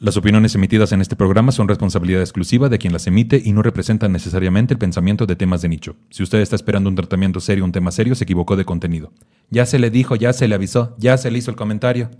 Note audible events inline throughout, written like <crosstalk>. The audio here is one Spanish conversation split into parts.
Las opiniones emitidas en este programa son responsabilidad exclusiva de quien las emite y no representan necesariamente el pensamiento de temas de nicho. Si usted está esperando un tratamiento serio, un tema serio, se equivocó de contenido. Ya se le dijo, ya se le avisó, ya se le hizo el comentario.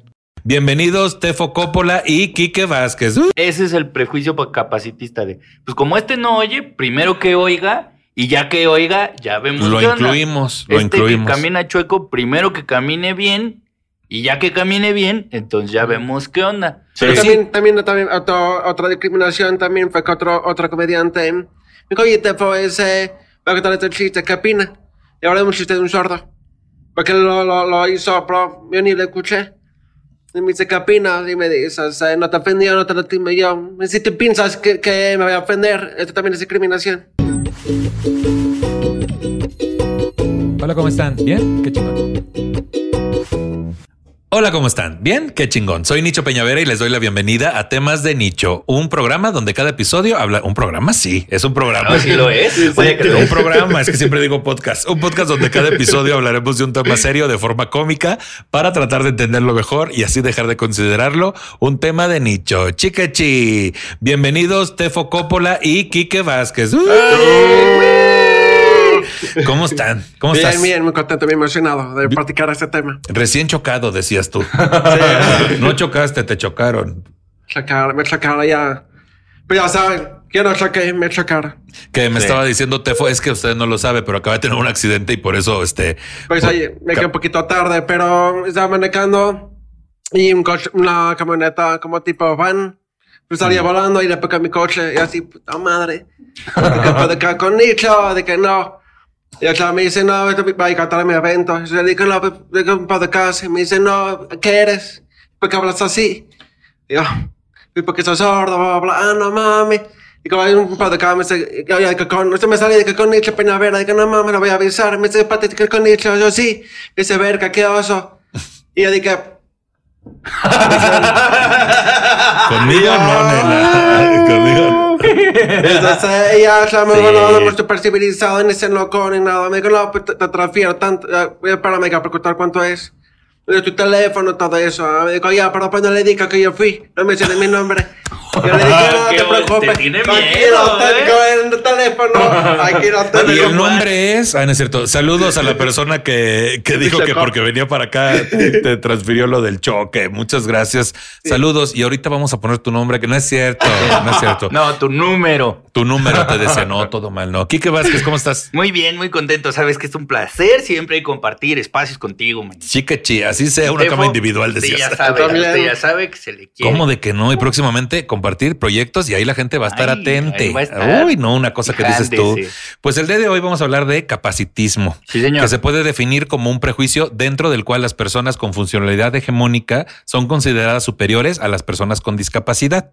Bienvenidos Tefo Coppola y Quique Vázquez. Ese es el prejuicio capacitista de, pues como este no oye, primero que oiga y ya que oiga, ya vemos. Lo incluimos, lo Este incluimos. que camina chueco, primero que camine bien y ya que camine bien, entonces ya vemos qué onda. Pero Pero sí, también, también, también otro- otra discriminación también fue que otro, otro comediante me dijo, oye, te fue ese, voy a contar este chiste, ¿qué opina? Y ahora es un chiste de un sordo. Porque lo, lo, lo hizo, pero yo ni le escuché. Y me dice, ¿qué opinas? Y me dices, eh, no te ofendió, no te lo timo yo. Y si tú piensas que, que me voy a ofender, esto también es discriminación. Hola, ¿cómo están? ¿Bien? Qué chingón. Hola, ¿cómo están? ¿Bien? Qué chingón. Soy Nicho Peñavera y les doy la bienvenida a Temas de Nicho, un programa donde cada episodio habla... ¿Un programa? Sí, es un programa. no, sí lo es. Vaya que lo un programa, es que siempre digo podcast. Un podcast donde cada episodio hablaremos de un tema serio de forma cómica para tratar de entenderlo mejor y así dejar de considerarlo un tema de nicho. Chiquechi. Bienvenidos Tefo Coppola y Quique Vázquez. ¿Cómo están? ¿Cómo bien, estás? bien, muy contento, muy emocionado de practicar este tema. Recién chocado, decías tú. <laughs> No chocaste, te chocaron. Chocar, me chocaron ya. Pero ya saben, yo no choqué, me chocaron. Que me Sí. estaba diciendo Tefo, es que usted no lo sabe, pero acaba de tener un accidente y por eso este. Pues por- oye, me quedé un poquito tarde, pero estaba manejando y un coche, una camioneta como tipo van. Pues salía volando y le pegó a mi coche y así, puta madre. De que puedo quedar con Nicho, de que no. Y otra me dice, no, esto va a cantar a mi evento. Y yo le digo, no, de que un podcast. Y me dice, no, ¿qué eres? ¿Por qué hablas así? Y yo, "Y porque soy sordo, bla, bla, bla. Ah, no mami. Y como hay un me dice, yo, yo, que con, usted me sale de que con Nicho Peñavera, digo, no mames, lo voy a avisar. Me dice, pate, que con Nicho, yo sí. Dice, verga, qué oso. Y yo dije, <laughs> Conmigo no, nena. <laughs> Conmigo no. Entonces <laughs> ella, o sea, me Sí. dijo, no, estoy percibilizado, ni se loco, ni nada. Me dijo, no, pues te, transfiero tanto, contar cuánto es. De tu teléfono, todo eso. Me dijo, ya, pero pues no le diga que yo fui. No me de mi nombre. Yo le dije, <laughs> no Qué te preocupes. te tiene Tranquilo, miedo, tengo el teléfono. Aquí lo tengo. <laughs> Y el nombre es, ah, no es cierto. Saludos a la persona que, que dijo que porque venía para acá te transfirió lo del choque. Muchas gracias. Saludos. Y ahorita vamos a poner tu nombre, que no es cierto. <laughs> No es cierto. No, tu número. Tu número te decía, no, todo mal, no. Quique Vázquez, ¿cómo estás? Muy bien, muy contento. Sabes que es un placer siempre compartir espacios contigo, man. Chiquechi, así sea una cama individual, usted decías. ya sabe, usted ya sabe que se le quiere. ¿Cómo de que no? Y próximamente compartir proyectos y ahí la gente va a estar Ay, atente. ahí va a estar. Uy, no, una cosa que dices tú. Pues el día de hoy vamos a hablar de capacitismo, Sí, señor. que se puede definir como un prejuicio dentro del cual las personas con funcionalidad hegemónica son consideradas superiores a las personas con discapacidad.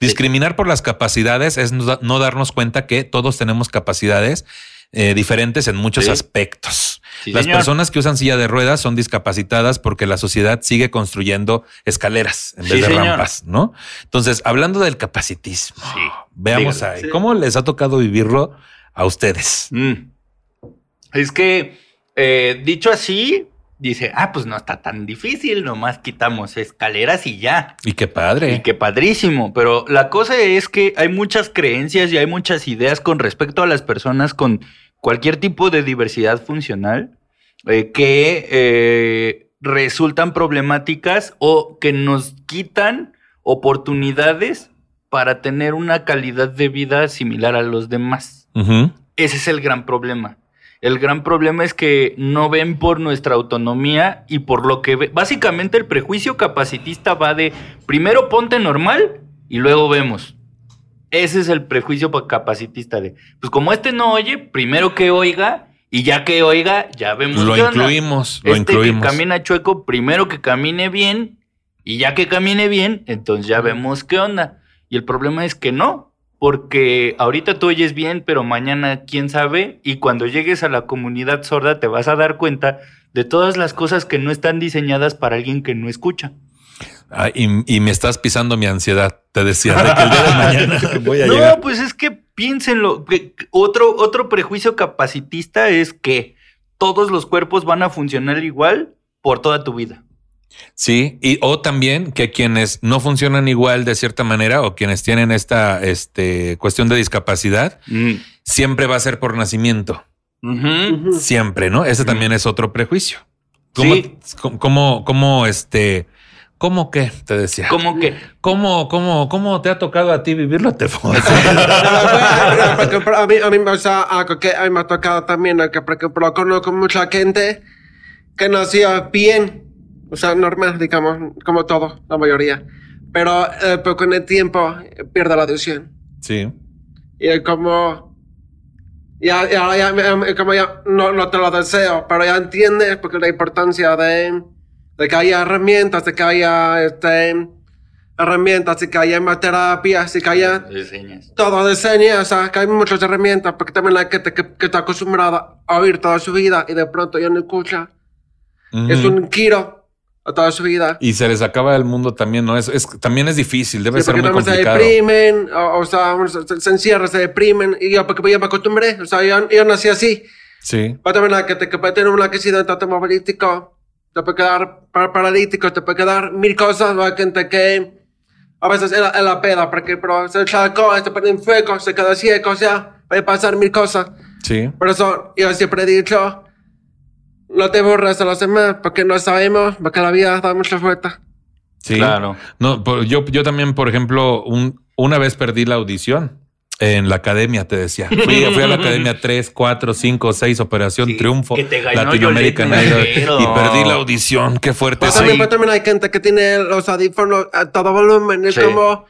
Discriminar por las capacidades es no darnos cuenta que todos tenemos capacidades eh, diferentes en muchos Sí. aspectos. Sí, Las señor. personas que usan silla de ruedas son discapacitadas porque la sociedad sigue construyendo escaleras en vez Sí, de señor. rampas, ¿no? Entonces, hablando del capacitismo, Sí. veamos Dígalo. ahí. Sí. ¿Cómo les ha tocado vivirlo a ustedes? Mm. Es que, eh, dicho así, dice, ah, pues no está tan difícil, nomás quitamos escaleras y ya. Y qué padre. Y qué padrísimo. Pero la cosa es que hay muchas creencias y hay muchas ideas con respecto a las personas con cualquier tipo de diversidad funcional eh, que eh, resultan problemáticas o que nos quitan oportunidades para tener una calidad de vida similar a los demás. Ese es el gran problema. El gran problema es que no ven por nuestra autonomía y por lo que ve. Básicamente el prejuicio capacitista va de primero ponte normal y luego vemos. Ese es el prejuicio pa- capacitista de, pues como este no oye, primero que oiga y ya que oiga, ya vemos. Lo incluimos, lo Este incluimos. que camina chueco, primero que camine bien Y ya que camine bien, entonces ya vemos qué onda. Y el problema es que no, porque ahorita tú oyes bien, pero mañana quién sabe, y cuando llegues a la comunidad sorda te vas a dar cuenta de todas las cosas que no están diseñadas para alguien que no escucha. Ah, y, y me estás pisando mi ansiedad. Te decía de que el día de mañana <laughs> <laughs> voy a no, llegar. pues es que piénsenlo. Otro, otro prejuicio capacitista es que todos los cuerpos van a funcionar igual por toda tu vida. Sí, y o también que quienes no funcionan igual de cierta manera o quienes tienen esta este, cuestión de discapacidad, siempre va a ser por nacimiento. Siempre, ¿no? Ese también es otro prejuicio. ¿Cómo, Sí. cómo, cómo, cómo, este, cómo qué? Te decía. Como que ¿Cómo, cómo, cómo te ha tocado a ti vivirlo? Te <laughs> <laughs> a mí, a mí me pasa algo que a mí me ha tocado también, que por ejemplo conozco mucha gente que nació bien, o sea, normal, digamos, como todo, la mayoría, pero, eh, pero con el tiempo eh, pierde la audición. Sí. Y es como, ya, ya, ya, como ya, no, no te lo deseo, pero ya entiendes porque la importancia de, de que haya herramientas, de que haya este, herramientas, de que haya más terapias, de que haya de señas. todo diseño, o sea, que hay muchas herramientas, porque también hay gente que, que está acostumbrada a oír toda su vida y de pronto ya no escucha. Es Ujú. un giro a toda su vida. Y se les acaba el mundo también, ¿no? Es, es- también es difícil, debe Sí, ser muy también se complicado. deprimen, o, o sea, se, se encierran, se deprimen, y yo, porque yo me acostumbré, o sea, yo, yo nací así. Sí. Pero también gente que puede tener un accidente automovilístico, te puede quedar par- paralítico, te puede quedar mil cosas, o hay gente que a veces es la, es la peda, porque pero se chacó, se pone en fuego, se queda ciego, o sea, puede pasar mil cosas. Sí. Por eso yo siempre he dicho, no te burles de los demás, porque no sabemos, porque la vida da mucha vuelta. Sí. Claro. No, por- yo, yo también, por ejemplo, un, una vez perdí la audición en la academia, te decía. <laughs> Fui, fui a la academia 3, 4, 5, 6, Operación Sí, Triunfo, Guerrero. y perdí la audición. Qué fuerte soy. también, pero también hay gente que tiene los audífonos a todo volumen, es Sí. como,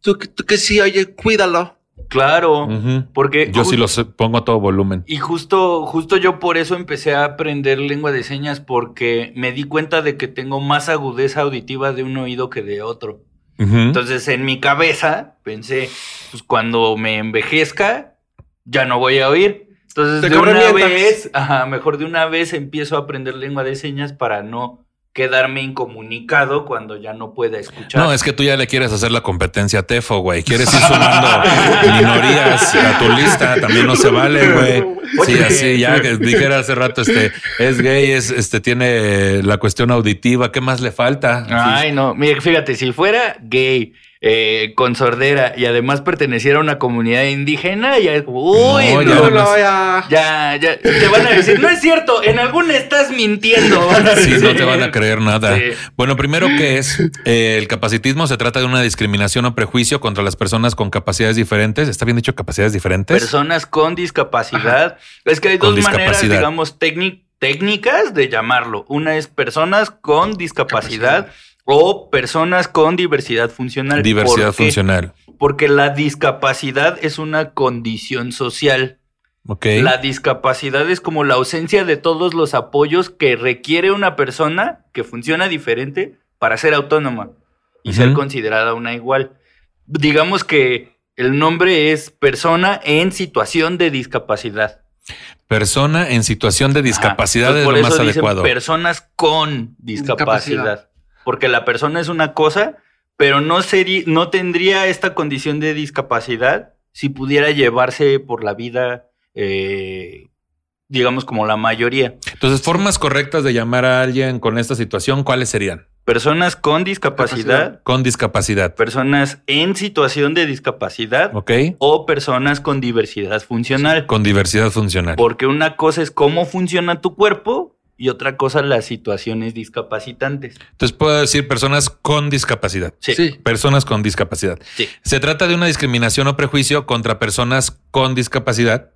tú, tú que sí, oye, cuídalo. Claro. Porque Yo sí los pongo a todo volumen. Y justo, justo yo por eso empecé a aprender lengua de señas, porque me di cuenta de que tengo más agudeza auditiva de un oído que de otro. Entonces, en mi cabeza pensé, pues cuando me envejezca, ya no voy a oír. Entonces, Te de una vez, ajá, mejor de una vez empiezo a aprender lengua de señas para no quedarme incomunicado cuando ya no pueda escuchar. No, es que tú ya le quieres hacer la competencia a Tefo, güey. Quieres ir sumando <laughs> minorías a tu lista. También no se vale, güey. Sí, así, ya que dijera hace rato, este, es gay, es, este, tiene la cuestión auditiva. ¿Qué más le falta? Ay, no. Mira, fíjate, si fuera gay, eh, con sordera y además perteneciera a una comunidad indígena, ya es como, uy, No, ya No, ya. ya, ya, te van a decir, no es cierto, en alguna estás mintiendo. <laughs> Sí, no te van a creer nada. Sí. Bueno, primero, ¿qué es? Eh, el capacitismo se trata de una discriminación o prejuicio contra las personas con capacidades diferentes. ¿Está bien dicho capacidades diferentes? Personas con discapacidad. Es que hay Con dos maneras, digamos, técnic- técnicas de llamarlo. Una es personas con discapacidad o personas con diversidad funcional. Diversidad funcional. Porque la discapacidad es una condición social. Ok. La discapacidad es como la ausencia de todos los apoyos que requiere una persona que funciona diferente para ser autónoma y ser considerada una igual. Digamos que el nombre es persona en situación de discapacidad. Persona en situación de discapacidad Ajá. es lo más dicen adecuado. Personas con discapacidad. Discapacidad. Porque la persona es una cosa, pero no, sería, no tendría esta condición de discapacidad si pudiera llevarse por la vida, eh, digamos, como la mayoría. Entonces, formas correctas de llamar a alguien con esta situación, ¿cuáles serían? Personas con discapacidad, Con discapacidad. personas en situación de discapacidad ¿Ok? o personas con diversidad funcional. Con diversidad funcional. Porque una cosa es cómo funciona tu cuerpo y otra cosa las situaciones discapacitantes. Entonces, puedo decir personas con discapacidad. Sí. Sí. Personas con discapacidad. Sí. Se trata de una discriminación o prejuicio contra personas con discapacidad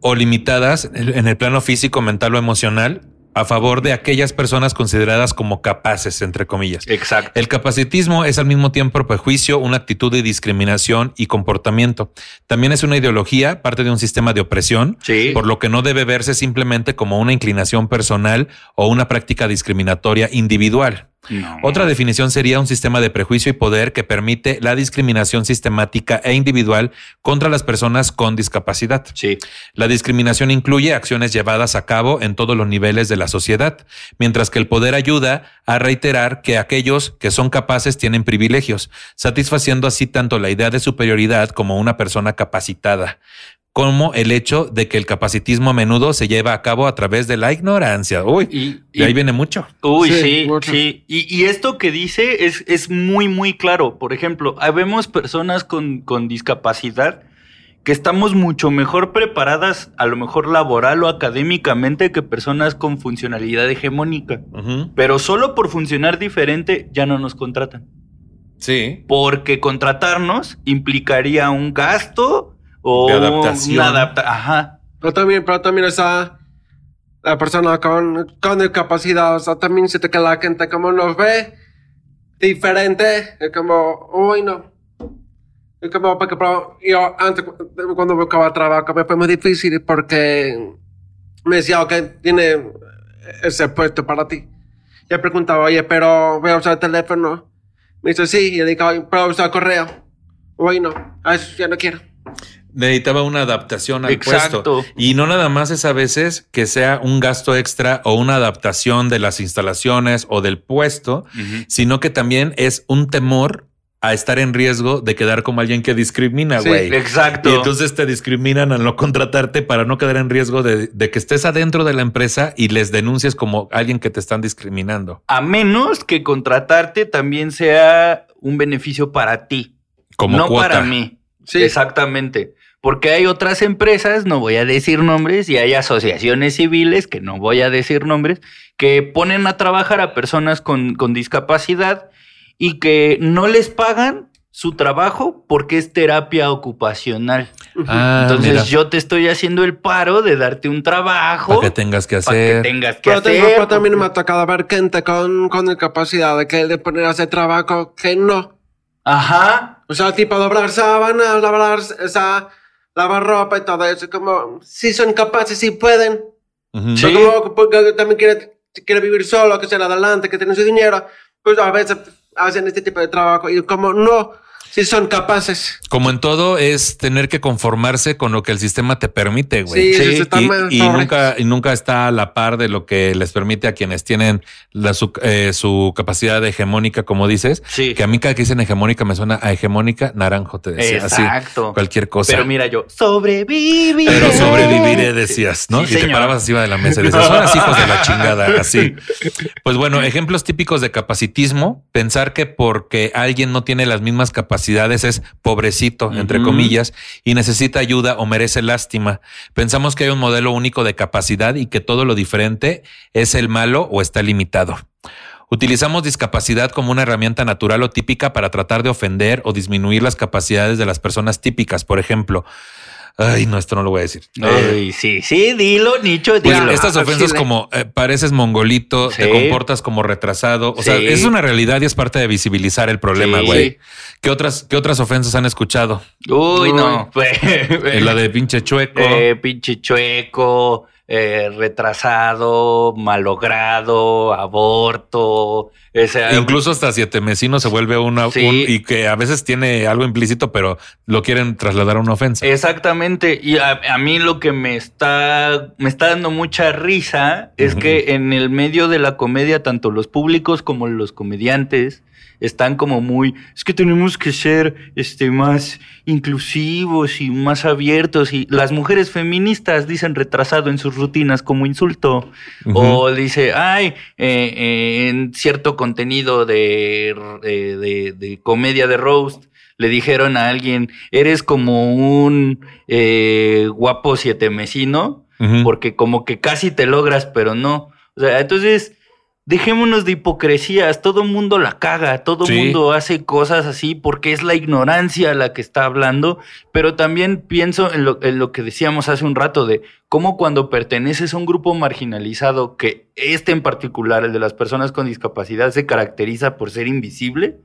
o limitadas en el plano físico, mental o emocional a favor de aquellas personas consideradas como capaces, entre comillas. Exacto. El capacitismo es al mismo tiempo prejuicio, una actitud de discriminación y comportamiento. También es una ideología, parte de un sistema de opresión, Sí. por lo que no debe verse simplemente como una inclinación personal o una práctica discriminatoria individual. No. Otra definición sería un sistema de prejuicio y poder que permite la discriminación sistemática e individual contra las personas con discapacidad. Sí. La discriminación incluye acciones llevadas a cabo en todos los niveles de la sociedad, mientras que el poder ayuda a reiterar que aquellos que son capaces tienen privilegios, satisfaciendo así tanto la idea de superioridad como una persona capacitada como el hecho de que el capacitismo a menudo se lleva a cabo a través de la ignorancia. Uy, Y, de ahí y- viene mucho. Uy, Sí, sí. Y, y esto que dice es, es muy, muy claro. Por ejemplo, habemos personas con, con discapacidad que estamos mucho mejor preparadas, a lo mejor laboral o académicamente, que personas con funcionalidad hegemónica. Pero solo por funcionar diferente ya no nos contratan. Sí. Porque contratarnos implicaría un gasto o De adaptación. una adapta Ajá. Pero también, pero también, o sea, la persona con, con discapacidad, o sea, también siento que la gente como nos ve diferente, es como, uy, no. Es como, porque pero yo antes, cu- cuando buscaba trabajo, me fue muy difícil porque me decía, ok, tiene ese puesto para ti. Yo preguntaba, oye, pero voy a usar el teléfono. Me dice, sí, y yo digo, "Ay, pero usar correo. Uy, no, eso ya no quiero. Necesitaba una adaptación al Exacto. puesto. Y no nada más es a veces que sea un gasto extra o una adaptación de las instalaciones o del puesto, sino que también es un temor a estar en riesgo de quedar como alguien que discrimina, Sí, güey. Exacto. y entonces te discriminan al no contratarte para no quedar en riesgo de, de que estés adentro de la empresa y les denuncies como alguien que te están discriminando. A menos que contratarte también sea un beneficio para ti, Como no cuota. para mí. Sí. Exactamente. Porque hay otras empresas, no voy a decir nombres, y hay asociaciones civiles, que no voy a decir nombres, que ponen a trabajar a personas con, con discapacidad y que no les pagan su trabajo porque es terapia ocupacional. Ah, Entonces mira, yo te estoy haciendo el paro de darte un trabajo para que tengas que para que hacer. tengas que Pero, tengo- hacer. pero también me ha tocado ver gente con, con discapacidad de que le ponen a hacer trabajo que no. Ajá. O sea, tipo doblar sábanas, lavar, o sea, lavar ropa y todo eso. Como, si son capaces, si pueden. Ujú. Sí. Pero como porque también quiere, quiere vivir solo, que sea adelante, que tiene su dinero. Pues a veces hacen este tipo de trabajo. Y como, no, si son capaces. Como en todo, es tener que conformarse con lo que el sistema te permite, güey. Sí, Sí, y, y nunca, y nunca está a la par de lo que les permite a quienes tienen la, su, eh, su capacidad hegemónica, como dices. Sí. Que a mí cada que dicen hegemónica me suena a hegemónica naranjo, te decía. Así, Exacto. cualquier cosa. Pero mira yo, sobrevivir. Pero sobreviviré, decías, ¿no? Sí, y te parabas encima de la mesa y decías, son las hijos de la chingada, así. Pues bueno, ejemplos típicos de capacitismo, pensar que porque alguien no tiene las mismas capacidades es pobrecito, entre comillas, y necesita ayuda o merece lástima. Pensamos que hay un modelo único de capacidad y que todo lo diferente es el malo o está limitado. Utilizamos discapacidad como una herramienta natural o típica para tratar de ofender o disminuir las capacidades de las personas típicas. Por ejemplo, ay, no, esto no lo voy a decir. Eh, Ay, sí, sí, dilo, Nicho, pues, dilo. estas al ofensas como eh, pareces mongolito, te comportas como retrasado. O sea, es una realidad y es parte de visibilizar el problema, Sí. güey. ¿Qué otras, ¿Qué otras ofensas han escuchado? Uy, no. <laughs> Eh, la de pinche chueco. Eh, pinche chueco, eh, retrasado, malogrado, aborto. O sea, Incluso hasta siete mesinos se vuelve una Sí. un- y que a veces tiene algo implícito, pero lo quieren trasladar a una ofensa. Exactamente. Y a, a mí lo que me está, me está dando mucha risa es que en el medio de la comedia, tanto los públicos como los comediantes están como muy, es que tenemos que ser este, más inclusivos y más abiertos. Y las mujeres feministas dicen retrasado en sus rutinas como insulto. O dice, ay, eh, eh, en cierto contenido de, de- de- de comedia de roast, le dijeron a alguien, eres como un eh, guapo siete mesino, porque como que casi te logras, pero no. O sea, entonces, dejémonos de hipocresías, todo mundo la caga, todo Sí. mundo hace cosas así porque es la ignorancia la que está hablando, pero también pienso en lo, en lo que decíamos hace un rato de cómo cuando perteneces a un grupo marginalizado, que este en particular, el de las personas con discapacidad, se caracteriza por ser invisible,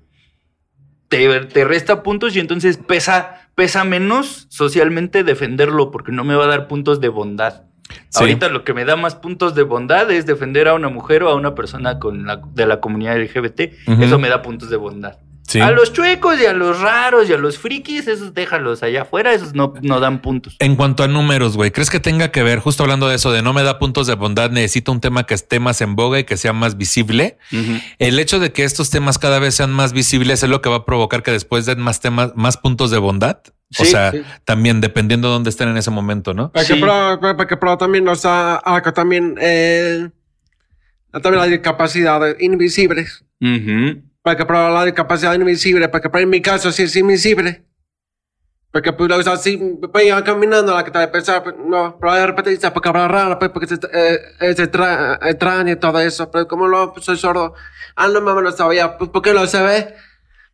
te, te resta puntos y entonces pesa, pesa menos socialmente defenderlo porque no me va a dar puntos de bondad. Sí. Ahorita lo que me da más puntos de bondad es defender a una mujer o a una persona con la, de la comunidad LGBT. Eso me da puntos de bondad. Sí. A los chuecos y a los raros y a los frikis, esos déjalos allá afuera, esos no, no dan puntos. En cuanto a números, güey, ¿crees que tenga que ver, justo hablando de eso, de no me da puntos de bondad, necesito un tema que esté más en boga y que sea más visible? El hecho de que estos temas cada vez sean más visibles es lo que va a provocar que después den más temas, más puntos de bondad. O Sí, sea, sí. también dependiendo de dónde estén en ese momento, ¿no? Porque, Sí. pero, porque, pero también, o sea, algo también, eh, también la discapacidad invisible. Ujú. Porque pero la discapacidad invisible, porque pero en mi caso sí es invisible. Porque pues, o sea, pues iba caminando la que te pensar, pues, no, pero de repente dice, porque habla raro, pues, porque es, eh, es extra- extraño y todo eso, pero como lo, pues, soy sordo, ah, no mames, lo sabía, pues, ¿por qué lo se ve?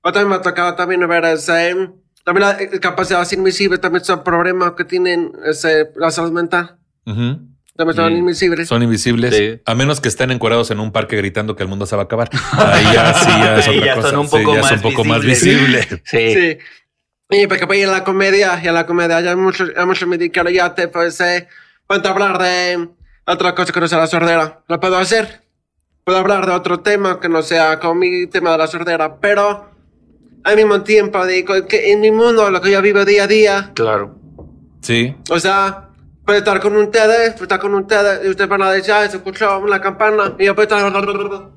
Pero también me ha tocado también ver ese, también la discapacidad invisible, también son problemas que tienen ese, la salud mental, Ujú. también son invisibles. Son invisibles, Sí. a menos que estén encuadrados en un parque gritando que el mundo se va a acabar. <laughs> Ahí ya sí, ya es otra ya cosa. son un Sí, poco ya es más un poco más visibles. visible. <laughs> Sí. Sí. Y porque pues, en la comedia, y en la comedia hay mucho, hay mucho medicado ya te pues, eh, puedo hablar de otra cosa que no sea la sordera. Lo puedo hacer. Puedo hablar de otro tema que no sea como mi tema de la sordera, pero al mismo tiempo digo que en mi mundo, lo que yo vivo día a día, Claro. Sí. o sea, puedo estar con un TD, puedo estar con un TD, y ustedes van a decir, ah, se escuchó la campana, y yo puedo estar...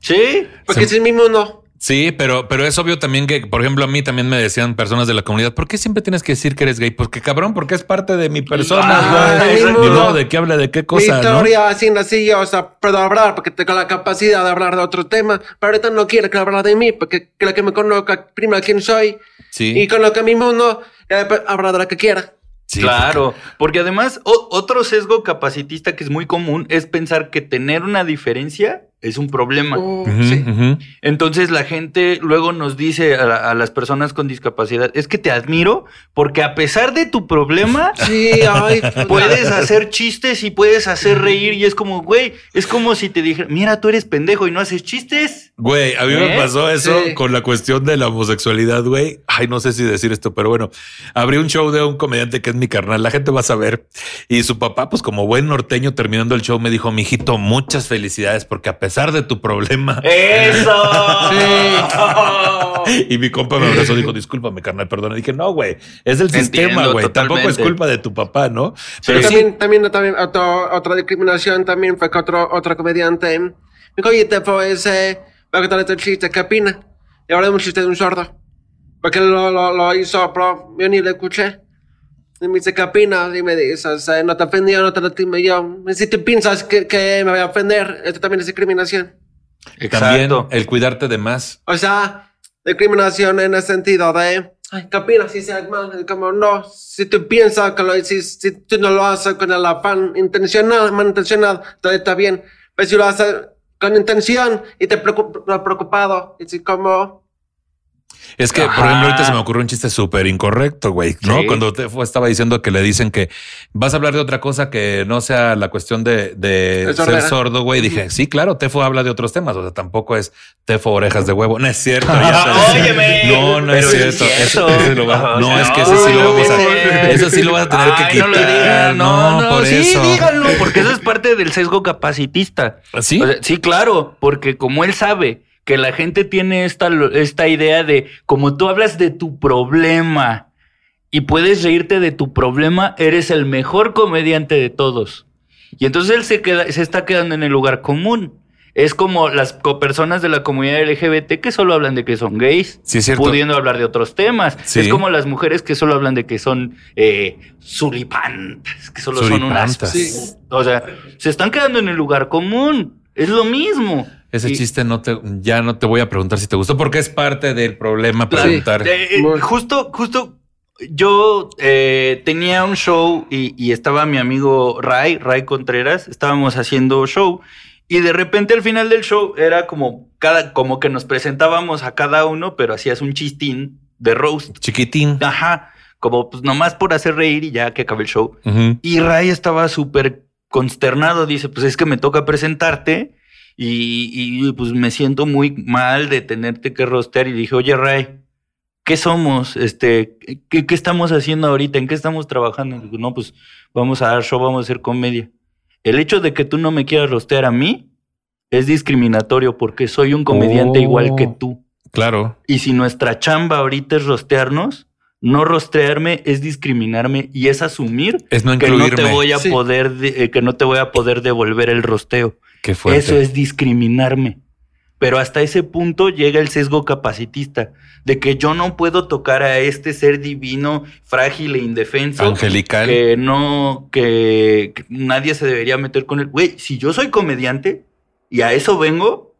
Sí. Porque Se- es mi mundo. Sí, pero, pero es obvio también que, por ejemplo, a mí también me decían personas de la comunidad, ¿por qué siempre tienes que decir que eres gay? Porque cabrón, porque es parte de mi persona, Ah, güey. modo de qué habla de qué cosa, Mi ¿no? historia así o sea, puedo hablar porque tengo la capacidad de hablar de otro tema, pero ahorita no quiero que hablar de mí porque quiero que me conozca primero quién soy Sí. y conozca mi mundo después hablar de lo que quiera. sí, claro, porque además o- otro sesgo capacitista que es muy común es pensar que tener una diferencia es un problema. Ujú. Entonces la gente luego nos dice a, la- a las personas con discapacidad, es que te admiro porque a pesar de tu problema, <laughs> Sí, ay, puta. puedes hacer chistes y puedes hacer reír y es como, güey, es como si te dijera, mira, tú eres pendejo y no haces chistes. Güey, a mí me ¿Eh? pasó eso Sí. con la cuestión de la homosexualidad, güey. Ay, no sé si decir esto, pero bueno, abrí un show de un comediante que es mi carnal, la gente va a saber. Y su papá, pues como buen norteño, terminando el show, me dijo, mijito, muchas felicidades, porque a pesar de tu problema, ¡Eso! <laughs> <laughs> Y mi compa me abrazó y dijo, discúlpame, carnal, perdón. Y dije, no, güey, es el sistema, güey. Tampoco es culpa de tu papá, ¿no? Pero sí, también, también, también otro- otra discriminación también fue que otro, otro comediante me dijo, oye, te pues, eh, voy a contar este chiste, ¿qué opina? Y ahora es un chiste de un sordo. Porque lo, lo, lo hizo, pero yo ni le escuché. Y me dice, ¿qué opinas? Y me dice, eh, no te ofendí, no te lastimé yo. Si tú piensas que, que me voy a ofender, esto también es discriminación. también Exacto. el cuidarte de más. O sea, discriminación en el sentido de, ay, ¿qué opinas si sea mal? Es Como, no, si tú piensas que lo si, si tú no lo haces con el afán intencional, malintencionado, todo está bien. Pero si lo haces con intención y te preocup- preocupado, y así como, Es que, por ejemplo, ahorita se me ocurrió un chiste súper incorrecto, güey, ¿no? Sí. Cuando te fue- estaba diciendo que le dicen que vas a hablar de otra cosa que no sea la cuestión de, ser sordo, güey. Dije, sí, claro, Tefo habla de otros temas. O sea, tampoco es Tefo orejas de huevo. No es cierto. Óyeme. No, no es cierto. sí es Eso- cierto. ese lo va- O no, es que ese sí lo vamos a. Eso sí lo vas a tener que quitar. no lo digan, no, no, por sí, eso. díganlo, porque eso es parte del sesgo capacitista. ¿Sí? O sea, sí, claro, porque como él sabe que la gente tiene esta, esta idea de como tú hablas de tu problema y puedes reírte de tu problema, eres el mejor comediante de todos. Y entonces él se, queda, se está quedando en el lugar común. Es como las personas de la comunidad LGBT que solo hablan de que son gays, Sí, es cierto. pudiendo hablar de otros temas. Sí. Es como las mujeres que solo hablan de que son eh, sulipantas, que solo son unas... Sí. O sea, se están quedando en el lugar común. Es lo mismo. Ese Y- chiste no te, ya no te voy a preguntar si te gustó, porque es parte del problema preguntar. Eh, eh, Muy- justo, justo, yo eh, tenía un show y, y estaba mi amigo Ray, Ray Contreras, estábamos haciendo show y de repente al final del show era como cada, como que nos presentábamos a cada uno, pero hacías un chistín de roast. Chiquitín. Ajá, como pues nomás por hacer reír y ya que acabe el show. Ujú. Y Ray estaba súper consternado, dice, pues es que me toca presentarte y, y, pues me siento muy mal de tenerte que rostear. Y dije, oye Ray, ¿qué somos? Este, ¿qué, qué estamos haciendo ahorita? ¿En qué estamos trabajando? Y digo, no, pues vamos a dar show, vamos a hacer comedia. El hecho de que tú no me quieras rostear a mí es discriminatorio porque soy un comediante Oh. igual que tú. Claro. Y si nuestra chamba ahorita es rostearnos, no rostearme es discriminarme y es asumir Es no que no te voy a Sí. poder de- eh, que no te voy a poder devolver el rosteo. Qué fuerte. Eso es discriminarme. Pero hasta ese punto llega el sesgo capacitista de que yo no puedo tocar a este ser divino, frágil e indefenso, Angelical. que no, que, que nadie se debería meter con él. Güey, si yo soy comediante y a eso vengo,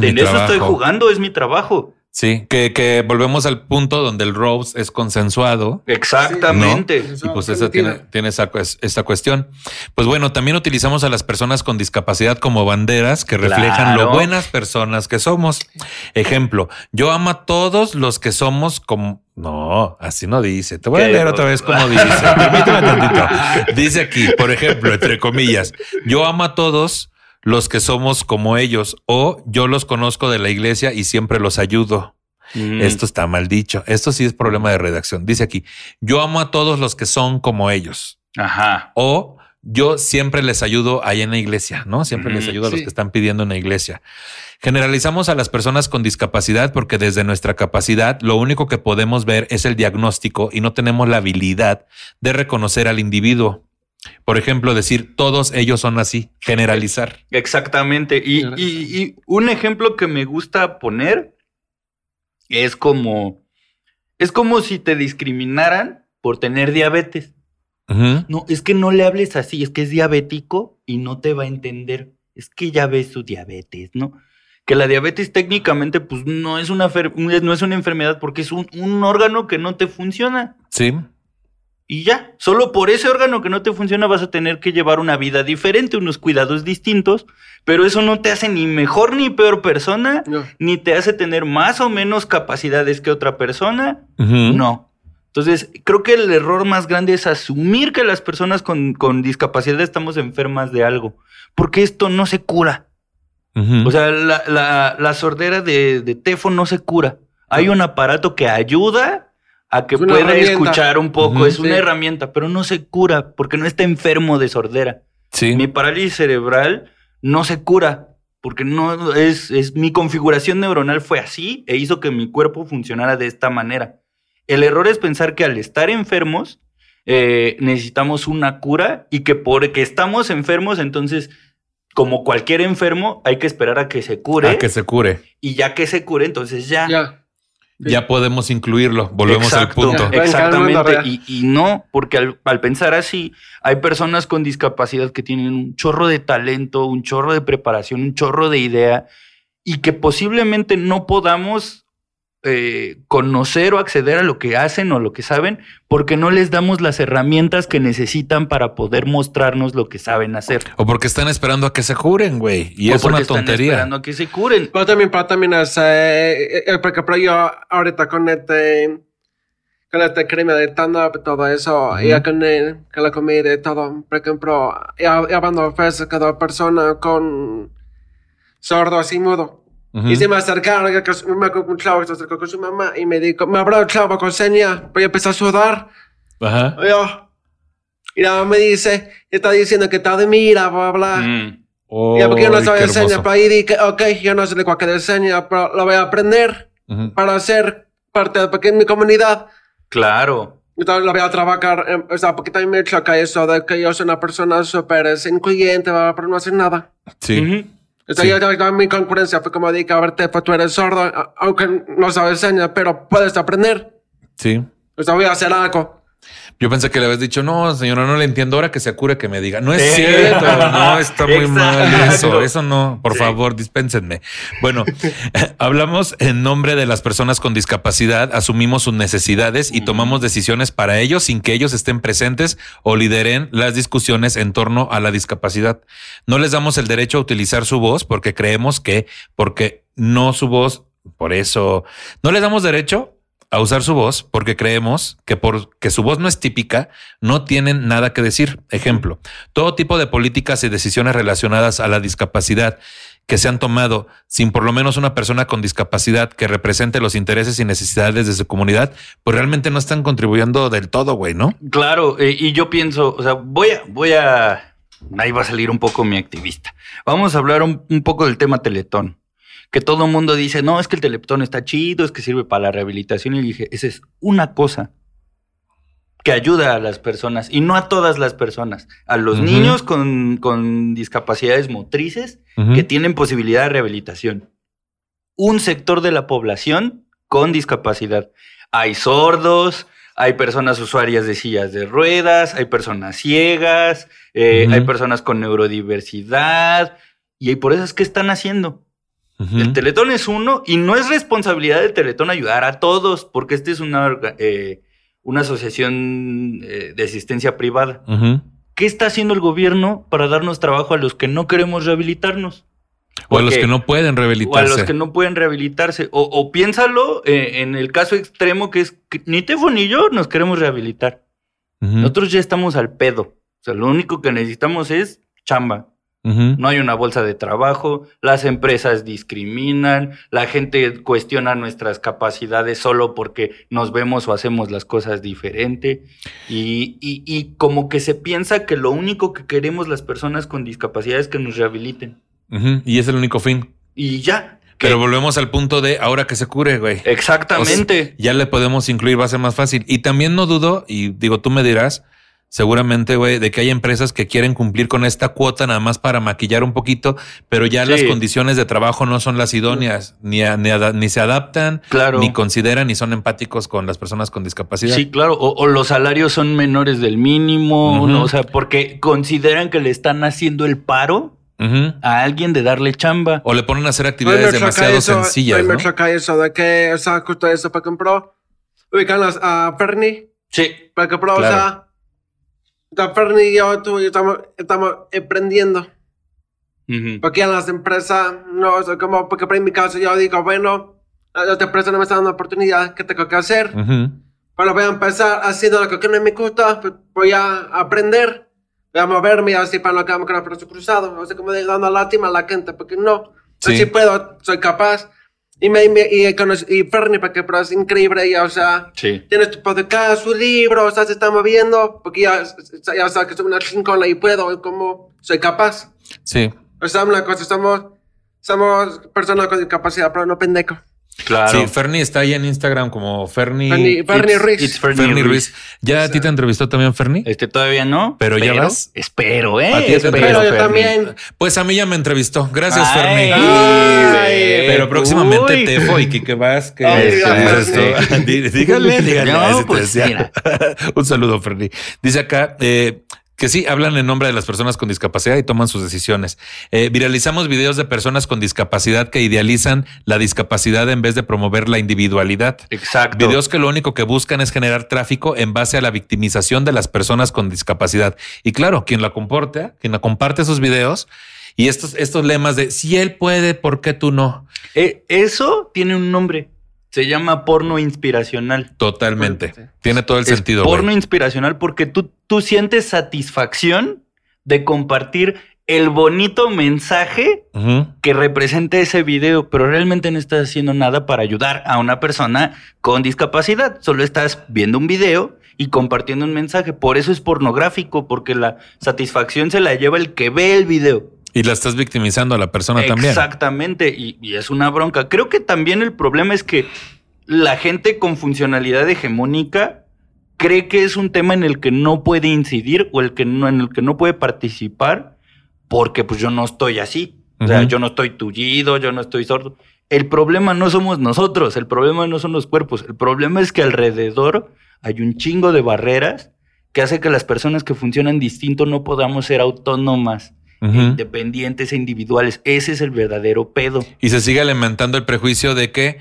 mi en eso estoy jugando, es mi trabajo. Sí, que, que volvemos al punto donde el roast es consensuado. Exactamente. Y pues esa tiene, tiene esa, esta cuestión. Pues bueno, también utilizamos a las personas con discapacidad como banderas que reflejan Claro. lo buenas personas que somos. Ejemplo, yo amo a todos los que somos como... No, así no dice. Te voy a leer otra vez cómo dice. <laughs> Permíteme tantito. Dice aquí, por ejemplo, entre comillas, yo amo a todos los que somos como ellos o yo los conozco de la iglesia y siempre los ayudo. Mm. Esto está mal dicho. Esto sí es problema de redacción. Dice aquí, yo amo a todos los que son como ellos. Ajá. O yo siempre les ayudo ahí en la iglesia, ¿no? Siempre les ayudo a los sí. que están pidiendo en la iglesia. Generalizamos a las personas con discapacidad porque desde nuestra capacidad lo único que podemos ver es el diagnóstico y no tenemos la habilidad de reconocer al individuo. Por ejemplo, decir todos ellos son así, generalizar. Exactamente. Y, y- y un ejemplo que me gusta poner es como. Es como si te discriminaran por tener diabetes. No, es que no le hables así, es que es diabético y no te va a entender. Es que ya ves su diabetes, ¿no? Que la diabetes técnicamente, pues no es una, no es una enfermedad porque es un, un órgano que no te funciona. Sí. Y ya, solo por ese órgano que no te funciona vas a tener que llevar una vida diferente, unos cuidados distintos, pero eso no te hace ni mejor ni peor persona, No. ni te hace tener más o menos capacidades que otra persona. No. Entonces, creo que el error más grande es asumir que las personas con, con discapacidad estamos enfermas de algo, porque esto no se cura. O sea, la, la- la sordera de, de Tefo no se cura. Hay un aparato que ayuda a que pueda herramienta. escuchar un poco, es una Sí. herramienta, pero no se cura porque no está enfermo de sordera. sí. Mi parálisis cerebral no se cura porque no es, es mi configuración neuronal fue así e hizo que mi cuerpo funcionara de esta manera. El error es pensar que al estar enfermos eh, necesitamos una cura y que porque estamos enfermos, entonces, como cualquier enfermo, hay que esperar a que se cure A que se cure. y ya que se cure, entonces ya. Ya. Ya podemos incluirlo. Volvemos Exacto, al punto. Exactamente. Y, y no, porque al, al pensar así, hay personas con discapacidad que tienen un chorro de talento, un chorro de preparación, un chorro de idea, y que posiblemente no podamos eh, conocer o acceder a lo que hacen o lo que saben, porque no les damos las herramientas que necesitan para poder mostrarnos lo que saben hacer. O porque están esperando a que se curen, güey. Y O es porque una están tontería. esperando a que se curen. Pero también, pero también es, eh, eh, por ejemplo, yo ahorita con este, con este crimen de stand-up y todo eso, y con, el- con la comida y todo, por ejemplo, ya, ya cuando ofrece cada persona con sordo así mudo. Ujú. Y se me acercaron, me acuerdo un chavo que se acercó con su mamá y me dijo, me habló el chavo con seña, pero yo empecé a sudar. Ajá. Y yo, y la mamá me dice, está diciendo que está de mira, bla, bla. Mm. Ya, porque yo no sabía qué seña, hermoso. pero ahí dije, ok, yo no sé de cualquier seña, pero lo voy a aprender Ujú. para ser parte de porque en mi comunidad. Claro. Entonces lo voy a trabajar, eh, o sea, porque también me choca eso de que yo soy una persona súper eh, incluyente, pero no hacer nada. Sí. Ujú. O sea, Sí. yo, yo- mi concurrencia fue como dije, a ver, te, pues tú eres sordo, aunque no sabes seña, pero puedes aprender. Sí. O sea, voy a hacer algo. Yo pensé que le habías dicho, no, señora, no le entiendo. Ahora que se cure, que me diga. No es Eh, cierto. No, está muy mal eso. <laughs> Eso no. Por Sí. favor, dispénsenme. Bueno, <laughs> hablamos en nombre de las personas con discapacidad, asumimos sus necesidades y tomamos decisiones para ellos sin que ellos estén presentes o lideren las discusiones en torno a la discapacidad. No les damos el derecho a utilizar su voz porque creemos que, porque no su voz, por eso, no les damos derecho a usar su voz porque creemos que porque su voz no es típica, no tienen nada que decir. Ejemplo, todo tipo de políticas y decisiones relacionadas a la discapacidad que se han tomado sin por lo menos una persona con discapacidad que represente los intereses y necesidades de su comunidad, pues realmente no están contribuyendo del todo, güey, ¿no? Claro, eh, y yo pienso, o sea, voy a, voy a, ahí va a salir un poco mi activista. Vamos a hablar un, un poco del tema Teletón. Que todo el mundo dice, no, es que el Teletón está chido, es que sirve para la rehabilitación. Y dije, esa es una cosa que ayuda a las personas y no a todas las personas, a los Ujú. niños con, con discapacidades motrices Ujú. que tienen posibilidad de rehabilitación. Un sector de la población con discapacidad. Hay sordos, hay personas usuarias de sillas de ruedas, hay personas ciegas, eh, Ujú. hay personas con neurodiversidad. Y por eso es que están haciendo. El Teletón es uno y no es responsabilidad del Teletón ayudar a todos, porque este es una, eh, una asociación eh, de asistencia privada. ¿Qué está haciendo el gobierno para darnos trabajo a los que no queremos rehabilitarnos? O a los que no pueden O a rehabilitarse. los que no pueden rehabilitarse. O, o piénsalo eh, en el caso extremo que es que ni Tefo ni yo nos queremos rehabilitar. Nosotros ya estamos al pedo. O sea, lo único que necesitamos es chamba. No hay una bolsa de trabajo, las empresas discriminan, la gente cuestiona nuestras capacidades solo porque nos vemos o hacemos las cosas diferente. Y, y- y como que se piensa que lo único que queremos las personas con discapacidad es que nos rehabiliten. Y es el único fin. Y ya. Pero volvemos al punto de ahora que se cure, güey. Exactamente. ya le podemos incluir, va a ser más fácil. Y también no dudo, y digo, tú me dirás, seguramente, güey, de que hay empresas que quieren cumplir con esta cuota nada más para maquillar un poquito, pero ya Sí. las condiciones de trabajo no son las idóneas, ni, a- ni, se adaptan, Claro. ni consideran, ni son empáticos con las personas con discapacidad. Sí, claro. O, o los salarios son menores del mínimo. ¿no? o sea, porque consideran que le están haciendo el paro a alguien de darle chamba. O le ponen a hacer actividades demasiado eso, sencillas, me ¿no? choca eso de que, o sea, justo eso para compró. Ubican las a Fernie, Sí. para compró, Claro. o sea, Fernie y yo, tú y yo estamos, estamos aprendiendo. Ujú. Porque en las empresas, no, o sea, como, porque en mi caso yo digo, bueno, la otra empresa no me está dando oportunidad, ¿qué tengo que hacer? Ujú. Bueno, voy a empezar haciendo lo que no me gusta, pues, voy a aprender, voy a moverme así para no quedarme con el brazo cruzado, o sea, como de dando lástima a la gente, porque no, Sí. así puedo, soy capaz. Y me, me- y, conocí- y Fernie, porque pero es increíble, ella, o sea, Sí. tienes tu podcast, su libro, o sea, se está moviendo, porque ya, ya sabes que soy una chingona y puedo, y como soy capaz. Sí. O sea, una cosa, somos, somos personas con discapacidad, pero no pendejo. Claro. Sí, Fernie está ahí en Instagram como Fernie. Fernie, Ruiz. it's Fernie Fernie Ruiz. Ruiz. ¿Ya a ti te entrevistó también Fernie? Este todavía no. Pero ya vas. Espero, ¿eh? A ti te espero, entrevistó. Pero yo también. Pues a mí ya me entrevistó. Gracias, Ay, Fernie. Ay, Pero próximamente uy. Tefo y Kike Vázquez. Ay, ¿Qué ya, dices Fernie. tú? Dí- Díganle, díganle. No, te pues, decía. <laughs> Un saludo, Fernie. Dice acá eh, que sí, hablan en nombre de las personas con discapacidad y toman sus decisiones. Eh, viralizamos videos de personas con discapacidad que idealizan la discapacidad en vez de promover la individualidad. Exacto. Videos que lo único que buscan es generar tráfico en base a la victimización de las personas con discapacidad. Y claro, quien la comporta, quien la comparte esos videos y estos, estos lemas de si él puede, ¿por qué tú no? Eh, eso tiene un nombre. Se llama porno inspiracional. Totalmente. Tiene todo el Es sentido. porno inspiracional porque tú, tú sientes satisfacción de compartir el bonito mensaje que representa ese video, pero realmente no estás haciendo nada para ayudar a una persona con discapacidad. Solo estás viendo un video y compartiendo un mensaje. Por eso es pornográfico, porque la satisfacción se la lleva el que ve el video. Y la estás victimizando a la persona también. Exactamente, y, y es una bronca. Creo que también el problema es que la gente con funcionalidad hegemónica cree que es un tema en el que no puede incidir o el que no, en el que no puede participar porque pues yo no estoy así. O sea, yo no estoy tullido, yo no estoy sordo. El problema no somos nosotros, el problema no son los cuerpos, el problema es que alrededor hay un chingo de barreras que hace que las personas que funcionan distinto no podamos ser autónomas Ujú. independientes e individuales. Ese es el verdadero pedo. Y se sigue alimentando el prejuicio de que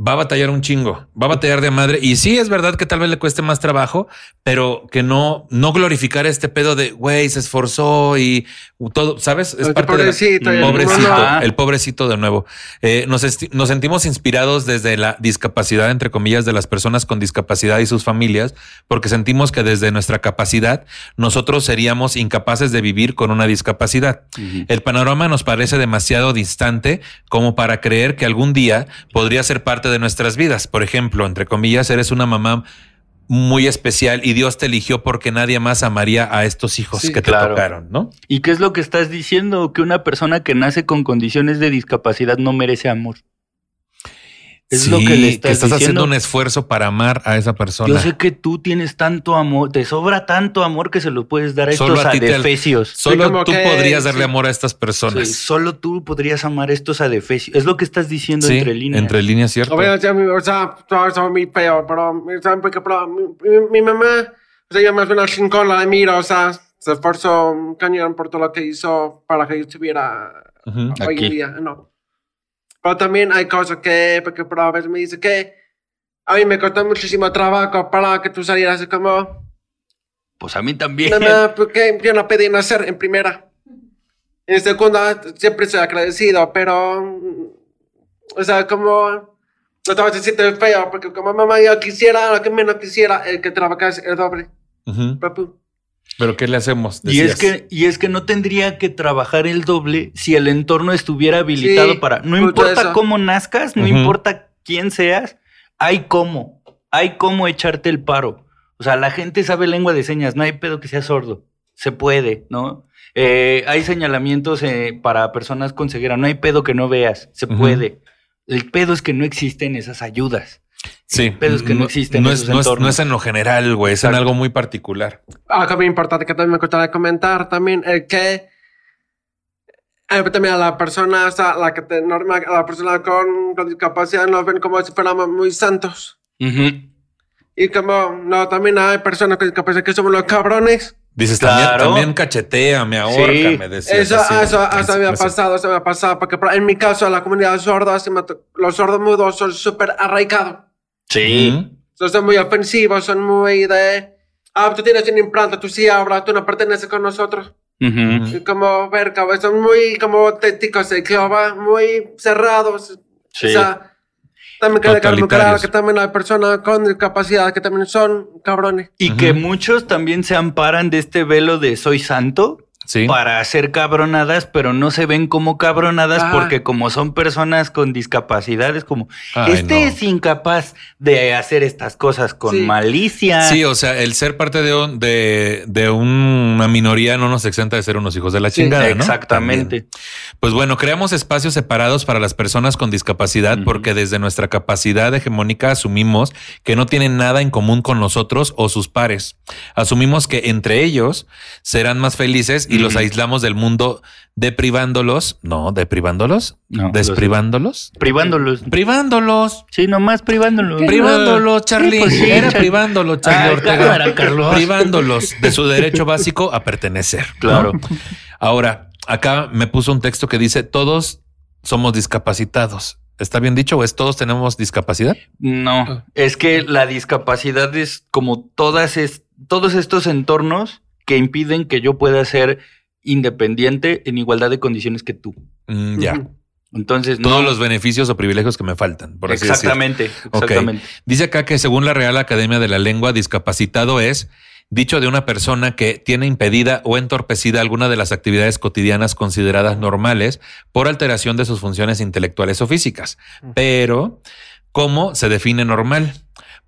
va a batallar un chingo, va a batallar de madre. Y sí, es verdad que tal vez le cueste más trabajo, pero que no, no glorificar este pedo de güey, se esforzó y todo, ¿sabes? Es El parte de la- pobrecito, el pobrecito, el pobrecito de nuevo. Eh, nos sentimos inspirados desde la discapacidad, entre comillas, de las personas con discapacidad y sus familias, porque sentimos que desde nuestra capacidad nosotros seríamos incapaces de vivir con una discapacidad. El panorama nos parece demasiado distante como para creer que algún día podría ser parte de nuestras vidas. Por ejemplo, entre comillas, eres una mamá muy especial y Dios te eligió porque nadie más amaría a estos hijos Sí, que te claro. tocaron, ¿no? ¿Y qué es lo que estás diciendo? Que una persona que nace con condiciones de discapacidad no merece amor. Es lo que le estás, que estás haciendo un esfuerzo para amar a esa persona. Yo sé que tú tienes tanto amor, te sobra tanto amor que se lo puedes dar a Solo estos a ti te- adefesios. Solo Sí, tú que- podrías darle sí. amor a estas Sí, personas. solo tú podrías amar a estos adefesios. Es lo que estás diciendo Sí, entre líneas. entre líneas, cierto. O sea, mi- todo mi, mamá, o sea, yo más bien al con la miro, o sea, se esforzó un cañón por todo lo que hizo para que yo estuviera Ujú. hoy Aquí. en día, no. Pero también hay cosas que, porque pero a veces me dice que a mí me costó muchísimo trabajo para que tú salieras como, Pues a mí también. mamá, porque yo no pedí nacer en primera. En segunda siempre estoy agradecido, pero, o sea, como, no te vas a decirte feo, porque como mamá yo quisiera, lo que menos quisiera, el que trabajase el doble. Ujú. papu. Pero ¿qué le hacemos? Y es, que, y es que no tendría que trabajar el doble si el entorno estuviera habilitado Sí, para... No importa eso. cómo nazcas, no importa quién seas, hay cómo. Hay cómo echarte el paro. O sea, la gente sabe lengua de señas, no hay pedo que sea sordo. Se puede, ¿no? Eh, hay señalamientos eh, para personas con ceguera, no hay pedo que no veas, se puede. El pedo es que no existen esas ayudas. Sí, pedo es que no existen No es, no, es, no es en lo general, güey, es en Exacto. algo muy particular. Algo muy importante que también me gustaría comentar también el que eh, también a la persona, o sea, la que te, normal, a la persona con, con discapacidad nos ven como si fuéramos muy santos. Y como, no, también hay personas con discapacidad que somos los cabrones. Dices, Claro. también, también cachetea, me ahorca, Sí. me decías. Eso, así. eso, eso me ha Eso. pasado, eso me ha pasado. Porque por- en mi caso, la comunidad sorda, los sordomudos son súper arraigados. Sí. Ujú. So, son muy ofensivos, son muy de... Ah, tú tienes un implante, tú sí hablas, tú no perteneces con nosotros. Ujú. Y como güey, son muy como téticos de Jehová, muy cerrados. Sí. O sea, también queda claro que también hay personas con discapacidad que también son cabrones. Y Ujú. que muchos también se amparan de este velo de soy santo Sí. para hacer cabronadas, pero no se ven como cabronadas Ah. porque como son personas con discapacidades, como Ay, este no. es incapaz de hacer estas cosas con Sí. malicia. Sí, o sea, el ser parte de, un- de, de una minoría no nos exenta de ser unos hijos de la Sí, chingada, ¿no? Exactamente. También. Pues bueno, creamos espacios separados para las personas con discapacidad porque desde nuestra capacidad hegemónica asumimos que no tienen nada en común con nosotros o sus pares. Asumimos que entre ellos serán más felices y los Ujú. aislamos del mundo deprivándolos, no, deprivándolos, No, desprivándolos, Privándolos. privándolos. Sí, nomás privándolos. Privándolos, Charlie. pues sí, Era Char- privándolos, Charlie Ay, Ortega. cámara, Carlos. Privándolos de su derecho <laughs> básico a pertenecer. Claro. Ahora, acá me puso un texto que dice: Todos somos discapacitados. ¿Está bien dicho o es todos tenemos discapacidad? No, es que la discapacidad es como todas es, todos estos entornos que impiden que yo pueda ser independiente en igualdad de condiciones que tú. Mm, ya. Entonces, Todos no. los beneficios o privilegios que me faltan, por así decirlo. exactamente, exactamente. Dice acá que según la Real Academia de la Lengua, discapacitado es dicho de una persona que tiene impedida o entorpecida alguna de las actividades cotidianas consideradas normales por alteración de sus funciones intelectuales o físicas. Pero, ¿cómo se define normal?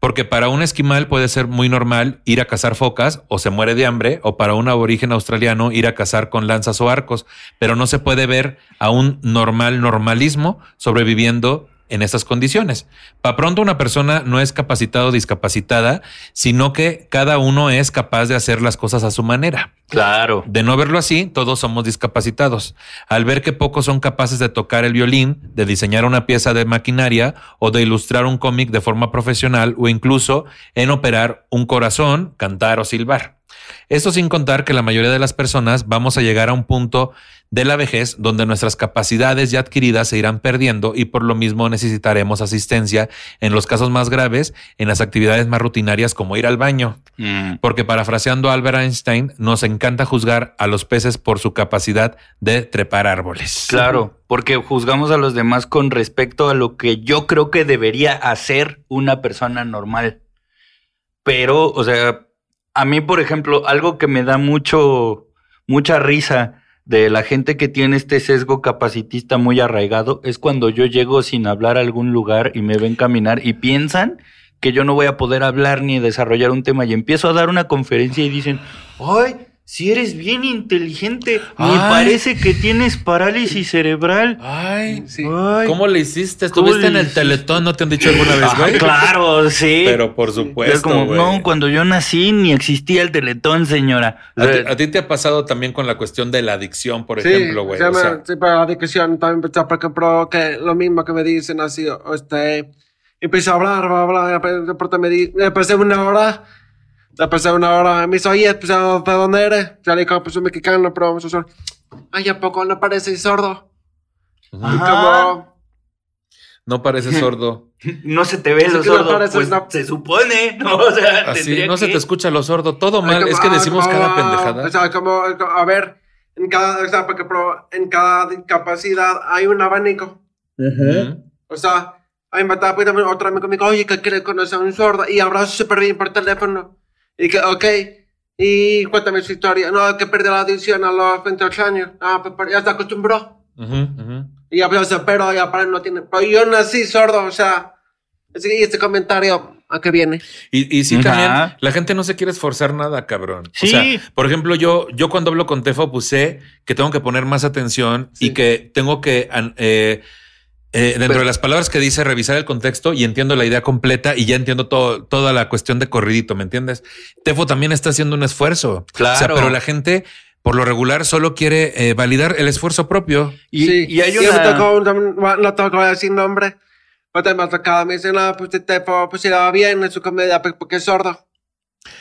Porque para un esquimal puede ser muy normal ir a cazar focas o se muere de hambre, o para un aborigen australiano ir a cazar con lanzas o arcos, pero no se puede ver a un normal normalismo sobreviviendo en estas condiciones. Para pronto una persona no es capacitado o discapacitada, sino que cada uno es capaz de hacer las cosas a su manera. Claro. De no verlo así, todos somos discapacitados. Al ver que pocos son capaces de tocar el violín, de diseñar una pieza de maquinaria o de ilustrar un cómic de forma profesional o incluso en operar un corazón, cantar o silbar. Esto sin contar que la mayoría de las personas vamos a llegar a un punto de la vejez donde nuestras capacidades ya adquiridas se irán perdiendo y por lo mismo necesitaremos asistencia en los casos más graves en las actividades más rutinarias como ir al baño. Mm. Porque parafraseando a Albert Einstein, nos encanta juzgar a los peces por su capacidad de trepar árboles. Claro, porque juzgamos a los demás con respecto a lo que yo creo que debería hacer una persona normal. Pero, o sea, a mí, por ejemplo, algo que me da mucho, mucha risa de la gente que tiene este sesgo capacitista muy arraigado es cuando yo llego sin hablar a algún lugar y me ven caminar y piensan que yo no voy a poder hablar ni desarrollar un tema y empiezo a dar una conferencia y dicen, ¡ay! Si eres bien inteligente, me Ay. parece que tienes parálisis cerebral. Ay, Sí. Ay, ¿cómo le hiciste? ¿Cómo ¿Estuviste en el hiciste? teletón? ¿No te han dicho alguna vez, Ah, güey? claro, sí. Pero por Es supuesto, como, güey. no, cuando yo nací ni existía el teletón, señora. O ¿A ti, sea, a ti te ha pasado también con la cuestión de la adicción, por Sí, ejemplo, güey. se O sea, sí, pero la adicción también, por ejemplo, que lo mismo que me dicen así, este, empiezo a hablar, bla, bla, bla, de pronto me di, después de una hora, después de una hora, me dice, oye, pues, ¿de dónde eres? Ya le digo, pues, soy mexicano, pero vamos a usar, ay, ¿a poco no pareces sordo? ujú. Y Ajá. como, no parece sordo. <laughs> no se te ve lo sordo. parece Pues una- se supone, ¿no? <laughs> O sea, Así, no se que- te escucha lo sordo. Todo mal. como, Es que ah, decimos como, cada O pendejada. sea, como, a ver, en cada, o sea, porque, pero en cada discapacidad hay un abanico. Ujú. O sea, a mí me estaba pidiendo otro amigo me dijo, oye, que quiere conocer a un sordo y abrazo súper bien por teléfono. Y que, ok, y cuéntame su historia. No, que perdió la audición a los 28 años. Ah, pues pero ya se acostumbró. Ujú, ujú. Y ya, pues, pero ya para él no tiene. Pero yo nací sordo, o sea, así que, y este comentario, ¿a qué viene? Y, y sí, Ajá. también la gente no se quiere esforzar nada, cabrón. Sí. O sea, por ejemplo, yo, yo cuando hablo con Tefo, pues sé que tengo que poner más atención y Sí. que tengo que, eh, eh, dentro Pero- de las palabras que dice, revisar el contexto y entiendo la idea completa y ya entiendo todo, toda la cuestión de corridito, ¿me entiendes? Tefo también está haciendo un esfuerzo. Claro. O sea, pero la gente, por lo regular, solo quiere eh, validar el esfuerzo propio. Y, sí. y hay una... tocó, un- no tocó decir nombre. Pero me ha tocado, me dicen, no, pues te pues si le va bien en su comedia, pues, porque es sordo.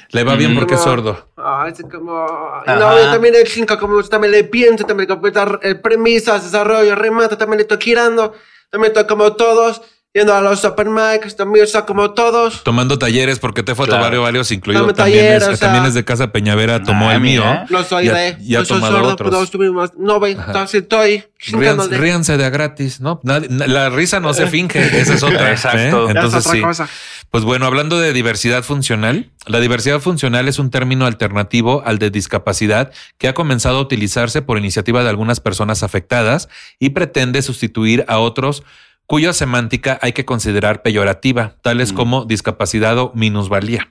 Le va bien Ujú. porque es sordo. Ah, es como. Ajá. No, yo también el 5, como también le pienso, también completar eh, premisas, desarrollo, remate, también le estoy girando, también estoy como todos, yendo a los open mics, también está como todos. Tomando talleres porque Tefo Claro. ha tomado varios, incluido Tome también, taller, es, o sea- también es de Casa Peñavera, tomó el mío. mira. No soy Ya- de. ya no soy tomado sordo, otros. pero estuvimos. No, ve, Ajá. entonces estoy Ríanse, ríanse de a gratis, ¿no? La risa no se finge, esa es otra. <laughs> Exacto. ¿eh? Ya es Entonces otra sí. cosa. Pues bueno, hablando de diversidad funcional, la diversidad funcional es un término alternativo al de discapacidad que ha comenzado a utilizarse por iniciativa de algunas personas afectadas y pretende sustituir a otros cuya semántica hay que considerar peyorativa, tales Mm. como discapacidad o minusvalía.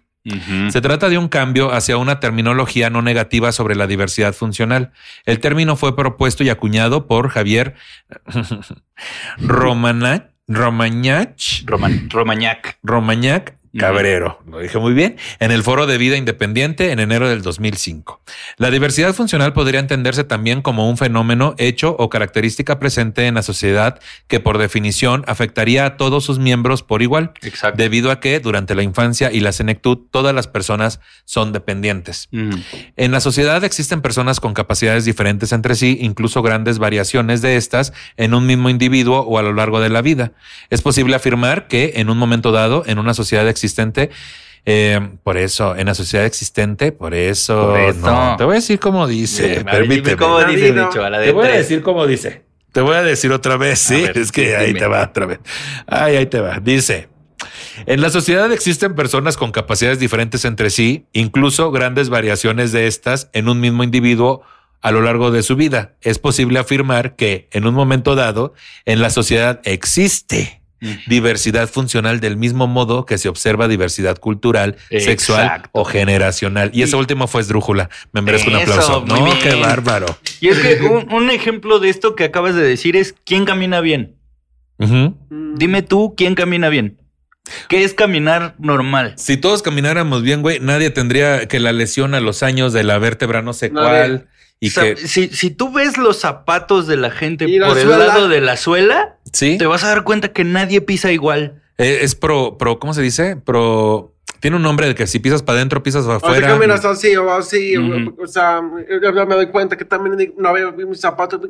Se trata de un cambio hacia una terminología no negativa sobre la diversidad funcional. El término fue propuesto y acuñado por Javier <laughs> Romana- Romañach, Roman- Romañac. Romañac Cabrero, lo dije muy bien, en el Foro de Vida Independiente en enero del 2005. La diversidad funcional podría entenderse también como un fenómeno hecho o característica presente en la sociedad que por definición afectaría a todos sus miembros por igual, Exacto. debido a que durante la infancia y la senectud todas las personas son dependientes. En la sociedad existen personas con capacidades diferentes entre sí, incluso grandes variaciones de estas en un mismo individuo o a lo largo de la vida. Es posible afirmar que en un momento dado, en una sociedad existente, eh, por eso, en la sociedad existente, por eso, Por eso. no, te voy a decir cómo dice, dime permíteme. ¿Cómo dice el David, dicho? A la de Te voy a decir cómo dice. Te voy a decir otra vez, sí. ver, es que sí, ahí dime. te va otra vez. Ay, ahí te va. Dice. En la sociedad existen personas con capacidades diferentes entre sí, incluso grandes variaciones de estas en un mismo individuo a lo largo de su vida. Es posible afirmar que en un momento dado en la sociedad existe. Diversidad funcional del mismo modo que se observa diversidad cultural, sexual o generacional. Y, ese último fue esdrújula. Me merezco un aplauso. No, bien. qué bárbaro. Y es que un, un ejemplo de esto que acabas de decir es ¿quién camina bien? Dime tú, ¿quién camina bien? ¿Qué es caminar normal? Si todos camináramos bien, güey, nadie tendría que la lesión a los años de la vértebra no sé Nadie. cuál. Y O sea, que, si, si tú ves los zapatos de la gente la por el lado de la suela, sí, te vas a dar cuenta que nadie pisa igual. Eh, es pro, pro, ¿cómo se dice? Pro, Tiene un nombre de que si pisas para adentro, pisas para O afuera. caminas así o así. o- sea, yo yo me doy cuenta que también no veo mis zapatos.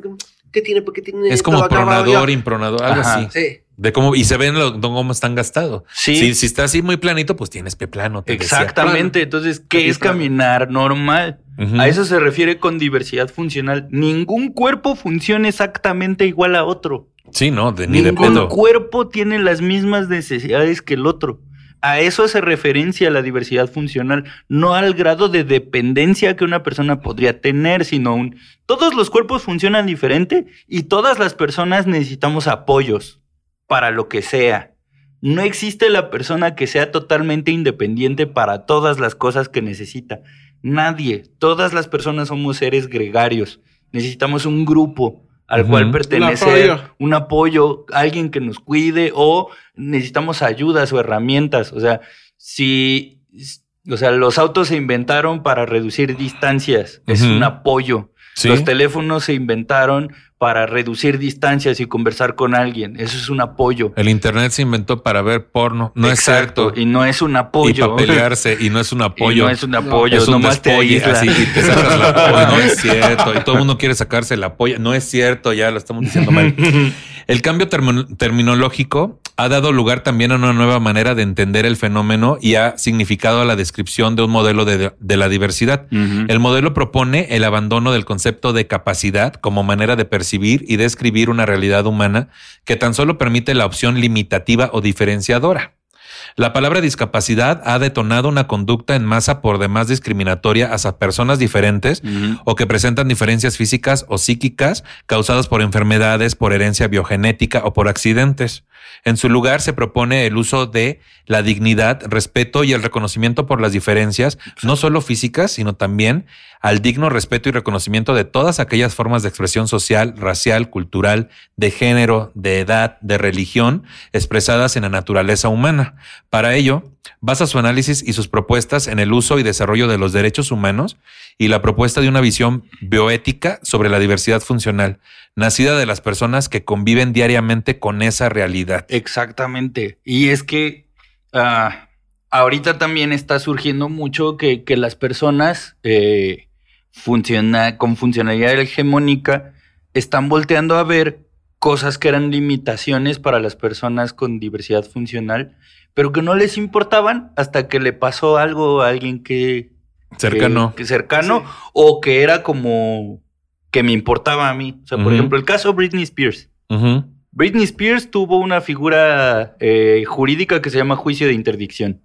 ¿Qué tiene? ¿Por qué tiene Es como pronador, impronador, algo Ajá. así. Sí. De cómo, y se ven lo, cómo están gastados. Sí. Si, si está así muy planito, pues tienes pie plano. te decía. Exactamente. Entonces, ¿qué es caminar normal? A eso se refiere con diversidad funcional. Ningún cuerpo funciona exactamente igual a otro. Sí, no, de, ni de Ningún pedo. cuerpo tiene las mismas necesidades que el otro. A eso hace referencia la diversidad funcional, no al grado de dependencia que una persona podría tener, sino un... Todos los cuerpos funcionan diferente y todas las personas necesitamos apoyos para lo que sea. No existe la persona que sea totalmente independiente para todas las cosas que necesita. Nadie. Todas las personas somos seres gregarios. Necesitamos un grupo al cual pertenecer, apoyo. un apoyo, alguien que nos cuide o necesitamos ayudas o herramientas. O sea, si, o sea, los autos se inventaron para reducir distancias, es un apoyo. Sí. Los teléfonos se inventaron para reducir distancias y conversar con alguien, eso es un apoyo. El internet se inventó para ver porno. No Exacto, es cierto. y no es un Y apoyo. para pelearse. Y no es un Y apoyo. no es un apoyo, es un nomás te despolle, aísla. así, y te sacas la <laughs> polla. No es cierto. Y todo el mundo quiere sacarse la polla. No es cierto, ya lo estamos diciendo mal. <laughs> El cambio terminológico ha dado lugar también a una nueva manera de entender el fenómeno y ha significado la descripción de un modelo de, de la diversidad. El modelo propone el abandono del concepto de capacidad como manera de percibir y describir una realidad humana que tan solo permite la opción limitativa o diferenciadora. La palabra discapacidad ha detonado una conducta en masa por demás discriminatoria hacia personas diferentes o que presentan diferencias físicas o psíquicas causadas por enfermedades, por herencia biogenética o por accidentes. En su lugar se propone el uso de la dignidad, respeto y el reconocimiento por las diferencias, no solo físicas, sino también al digno respeto y reconocimiento de todas aquellas formas de expresión social, racial, cultural, de género, de edad, de religión, expresadas en la naturaleza humana. Para ello, basa su análisis y sus propuestas en el uso y desarrollo de los derechos humanos y la propuesta de una visión bioética sobre la diversidad funcional, nacida de las personas que conviven diariamente con esa realidad. Exactamente. Y es que ah, ahorita también está surgiendo mucho que, las personas eh, funciona, con funcionalidad hegemónica están volteando a ver cosas que eran limitaciones para las personas con diversidad funcional, pero que no les importaban hasta que le pasó algo a alguien que, Cercano. que- que cercano o que era como que me importaba a mí. O sea, por ejemplo, el caso Britney Spears. Britney Spears tuvo una figura eh, jurídica que se llama juicio de interdicción,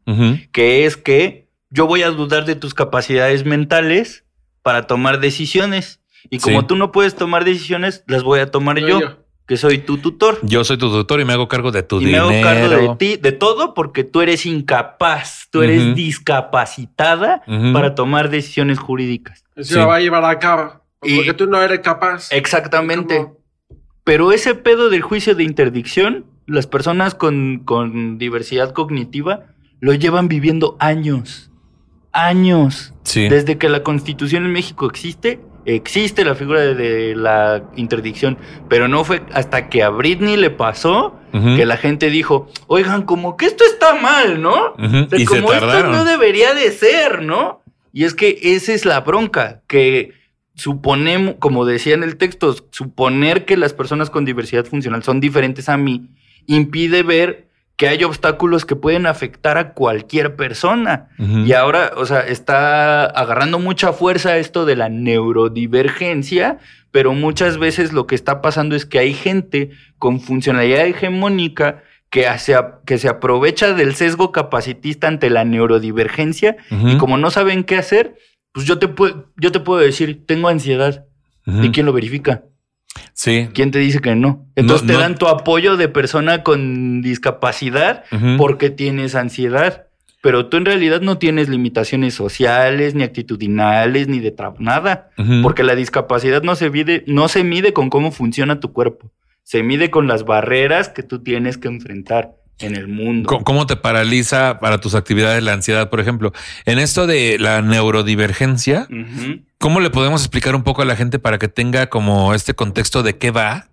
que es que yo voy a dudar de tus capacidades mentales para tomar decisiones. Y como Sí. tú no puedes tomar decisiones, las voy a tomar Yo- que soy tu tutor. Yo soy tu doctor y me hago cargo de tu y dinero. me hago cargo de ti, de todo, porque tú eres incapaz, tú eres Ujú. discapacitada para tomar decisiones jurídicas. Eso Sí. lo va a llevar a cabo. Y- Porque tú no eres capaz. Exactamente. Pero ese pedo del juicio de interdicción, las personas con, con diversidad cognitiva lo llevan viviendo años. Años. Sí. Desde que la constitución en México existe, existe la figura de, de la interdicción. Pero no fue hasta que a Britney le pasó que la gente dijo, oigan, como que esto está mal, ¿no? Ujú. O sea, Y se como esto no debería de ser, ¿no? Y es que esa es la bronca, que suponemos, como decía en el texto, suponer que las personas con diversidad funcional son diferentes a mí impide ver que hay obstáculos que pueden afectar a cualquier persona. Y ahora, o sea, está agarrando mucha fuerza esto de la neurodivergencia, pero muchas veces lo que está pasando es que hay gente con funcionalidad hegemónica que se, que se aprovecha del sesgo capacitista ante la neurodivergencia y como no saben qué hacer, pues yo te, puedo, yo te puedo decir, tengo ansiedad. Ujú. ¿Y quién lo verifica? Sí. ¿Quién te dice que no? Entonces No, te no. dan tu apoyo de persona con discapacidad porque tienes ansiedad. Pero tú en realidad no tienes limitaciones sociales, ni actitudinales, ni de nada. Porque la discapacidad no se, mide, no se mide con cómo funciona tu cuerpo. Se mide con las barreras que tú tienes que enfrentar en el mundo. ¿Cómo- ¿Cómo te paraliza para tus actividades la ansiedad, por ejemplo? En esto de la neurodivergencia. ¿cómo le podemos explicar un poco a la gente para que tenga como este contexto de qué va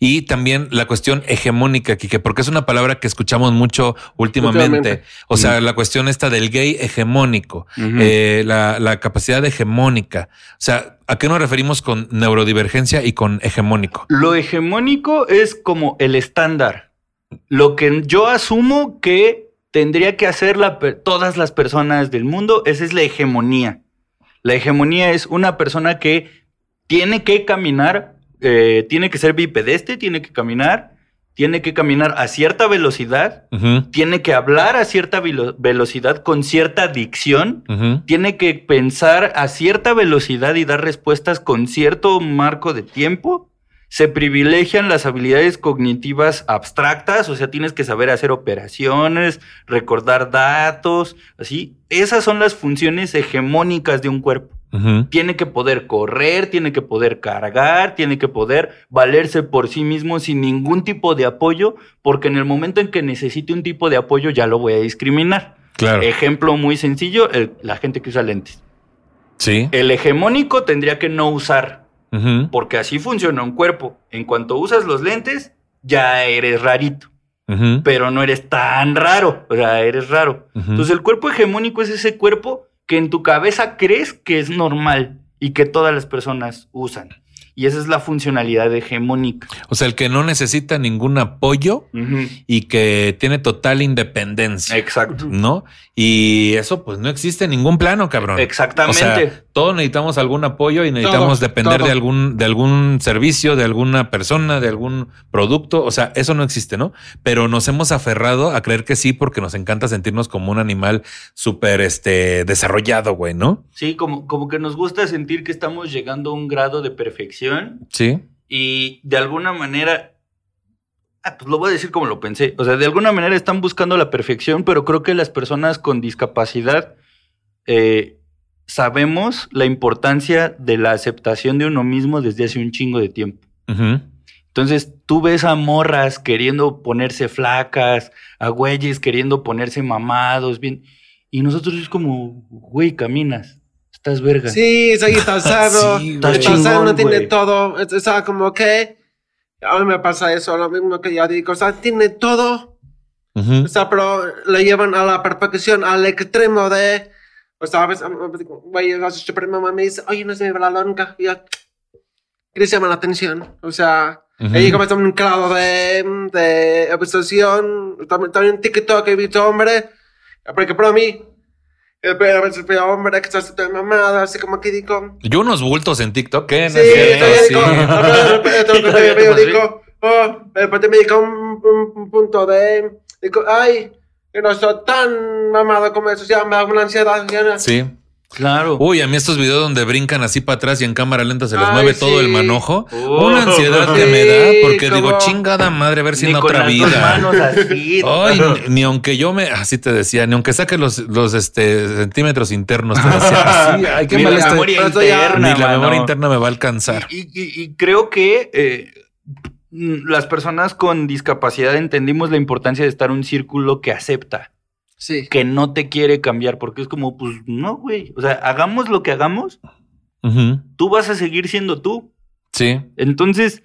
Y también la cuestión hegemónica, Kike, porque es una palabra que escuchamos mucho últimamente. Últimamente. O sea, la cuestión esta del gay hegemónico, eh, la, la capacidad hegemónica. O sea, ¿a qué nos referimos con neurodivergencia y con hegemónico? Lo hegemónico es como el estándar. Lo que yo asumo que tendría que hacer la todas las personas del mundo, esa es la hegemonía. La hegemonía es una persona que tiene que caminar, eh, tiene que ser bipedeste, tiene que caminar, tiene que caminar a cierta velocidad, tiene que hablar a cierta velo- velocidad con cierta dicción, tiene que pensar a cierta velocidad y dar respuestas con cierto marco de tiempo. Se privilegian las habilidades cognitivas abstractas, o sea, tienes que saber hacer operaciones, recordar datos, así. Esas son las funciones hegemónicas de un cuerpo. Tiene que poder correr, tiene que poder cargar, tiene que poder valerse por sí mismo sin ningún tipo de apoyo, porque en el momento en que necesite un tipo de apoyo ya lo voy a discriminar. Claro. Ejemplo muy sencillo, el- la gente que usa lentes. Sí. El hegemónico tendría que no usar, Porque así funciona un cuerpo. En cuanto usas los lentes, ya eres rarito, pero no eres tan raro, o sea, eres raro. Entonces el cuerpo hegemónico es ese cuerpo que en tu cabeza crees que es normal y que todas las personas usan. Y esa es la funcionalidad hegemónica. O sea, el que no necesita ningún apoyo y que tiene total independencia. Exacto. ¿No? Y eso, pues no existe en ningún plano, cabrón. Exactamente. O sea, todos necesitamos algún apoyo y necesitamos Todos, depender de algún, de algún servicio, de alguna persona, de algún producto. O sea, eso no existe, ¿no? Pero nos hemos aferrado a creer que sí, porque nos encanta sentirnos como un animal súper este, desarrollado, güey, ¿no? Sí, como, como que nos gusta sentir que estamos llegando a un grado de perfección Sí. y de alguna manera, ah, pues lo voy a decir como lo pensé, o sea, de alguna manera están buscando la perfección, pero creo que las personas con discapacidad eh, sabemos la importancia de la aceptación de uno mismo desde hace un chingo de tiempo. Ujú. Entonces tú ves a morras queriendo ponerse flacas, a güeyes queriendo ponerse mamados, bien, y nosotros es como, güey, caminas, estás verga. Sí, está <laughs> sano. Sí, está güey. sano, Chingón, tiene güey. todo. O sea, como que a mí me pasa eso, lo mismo que ya digo. O sea, tiene todo. Ujú. O sea, pero le llevan a la perfección, al extremo de. O sea, a veces, a veces digo, güey, mi mamá me dice, oye, no se me ve la longa. Y yo, ¿quieres llamar la atención? O sea, Ujú. ella como está en un grado de, de obsesión. También, también TikTok he visto hombre, porque para mí, eh, pero veo hombre que está súper mamado, así como que digo, Yo unos bultos en TikTok, ¿qué? Sí, todavía digo, <laughs> de oh, de repente me digo un, un- un punto de, digo, ay, yo no soy tan mamado como eso, ya me da una ansiedad, ya. Sí. Claro. Uy, a mí estos videos donde brincan así para atrás y en cámara lenta se les Ay, mueve todo el manojo. Oh. Una ansiedad que Sí, me da porque como- digo, chingada madre, a ver si Ni en con otra vida. manos así. <laughs> Ay, ni, ni aunque yo me, así te decía, ni aunque saque los, los este, centímetros internos, te decía, <laughs> así, ay, qué Ni mal la estoy. memoria interna. Ni la mano. memoria interna me va a alcanzar. Y, y- y creo que eh, las personas con discapacidad entendimos la importancia de estar en un círculo que acepta, Sí. que no te quiere cambiar, porque es como, pues no, güey. O sea, hagamos lo que hagamos, tú vas a seguir siendo tú. Sí, Entonces,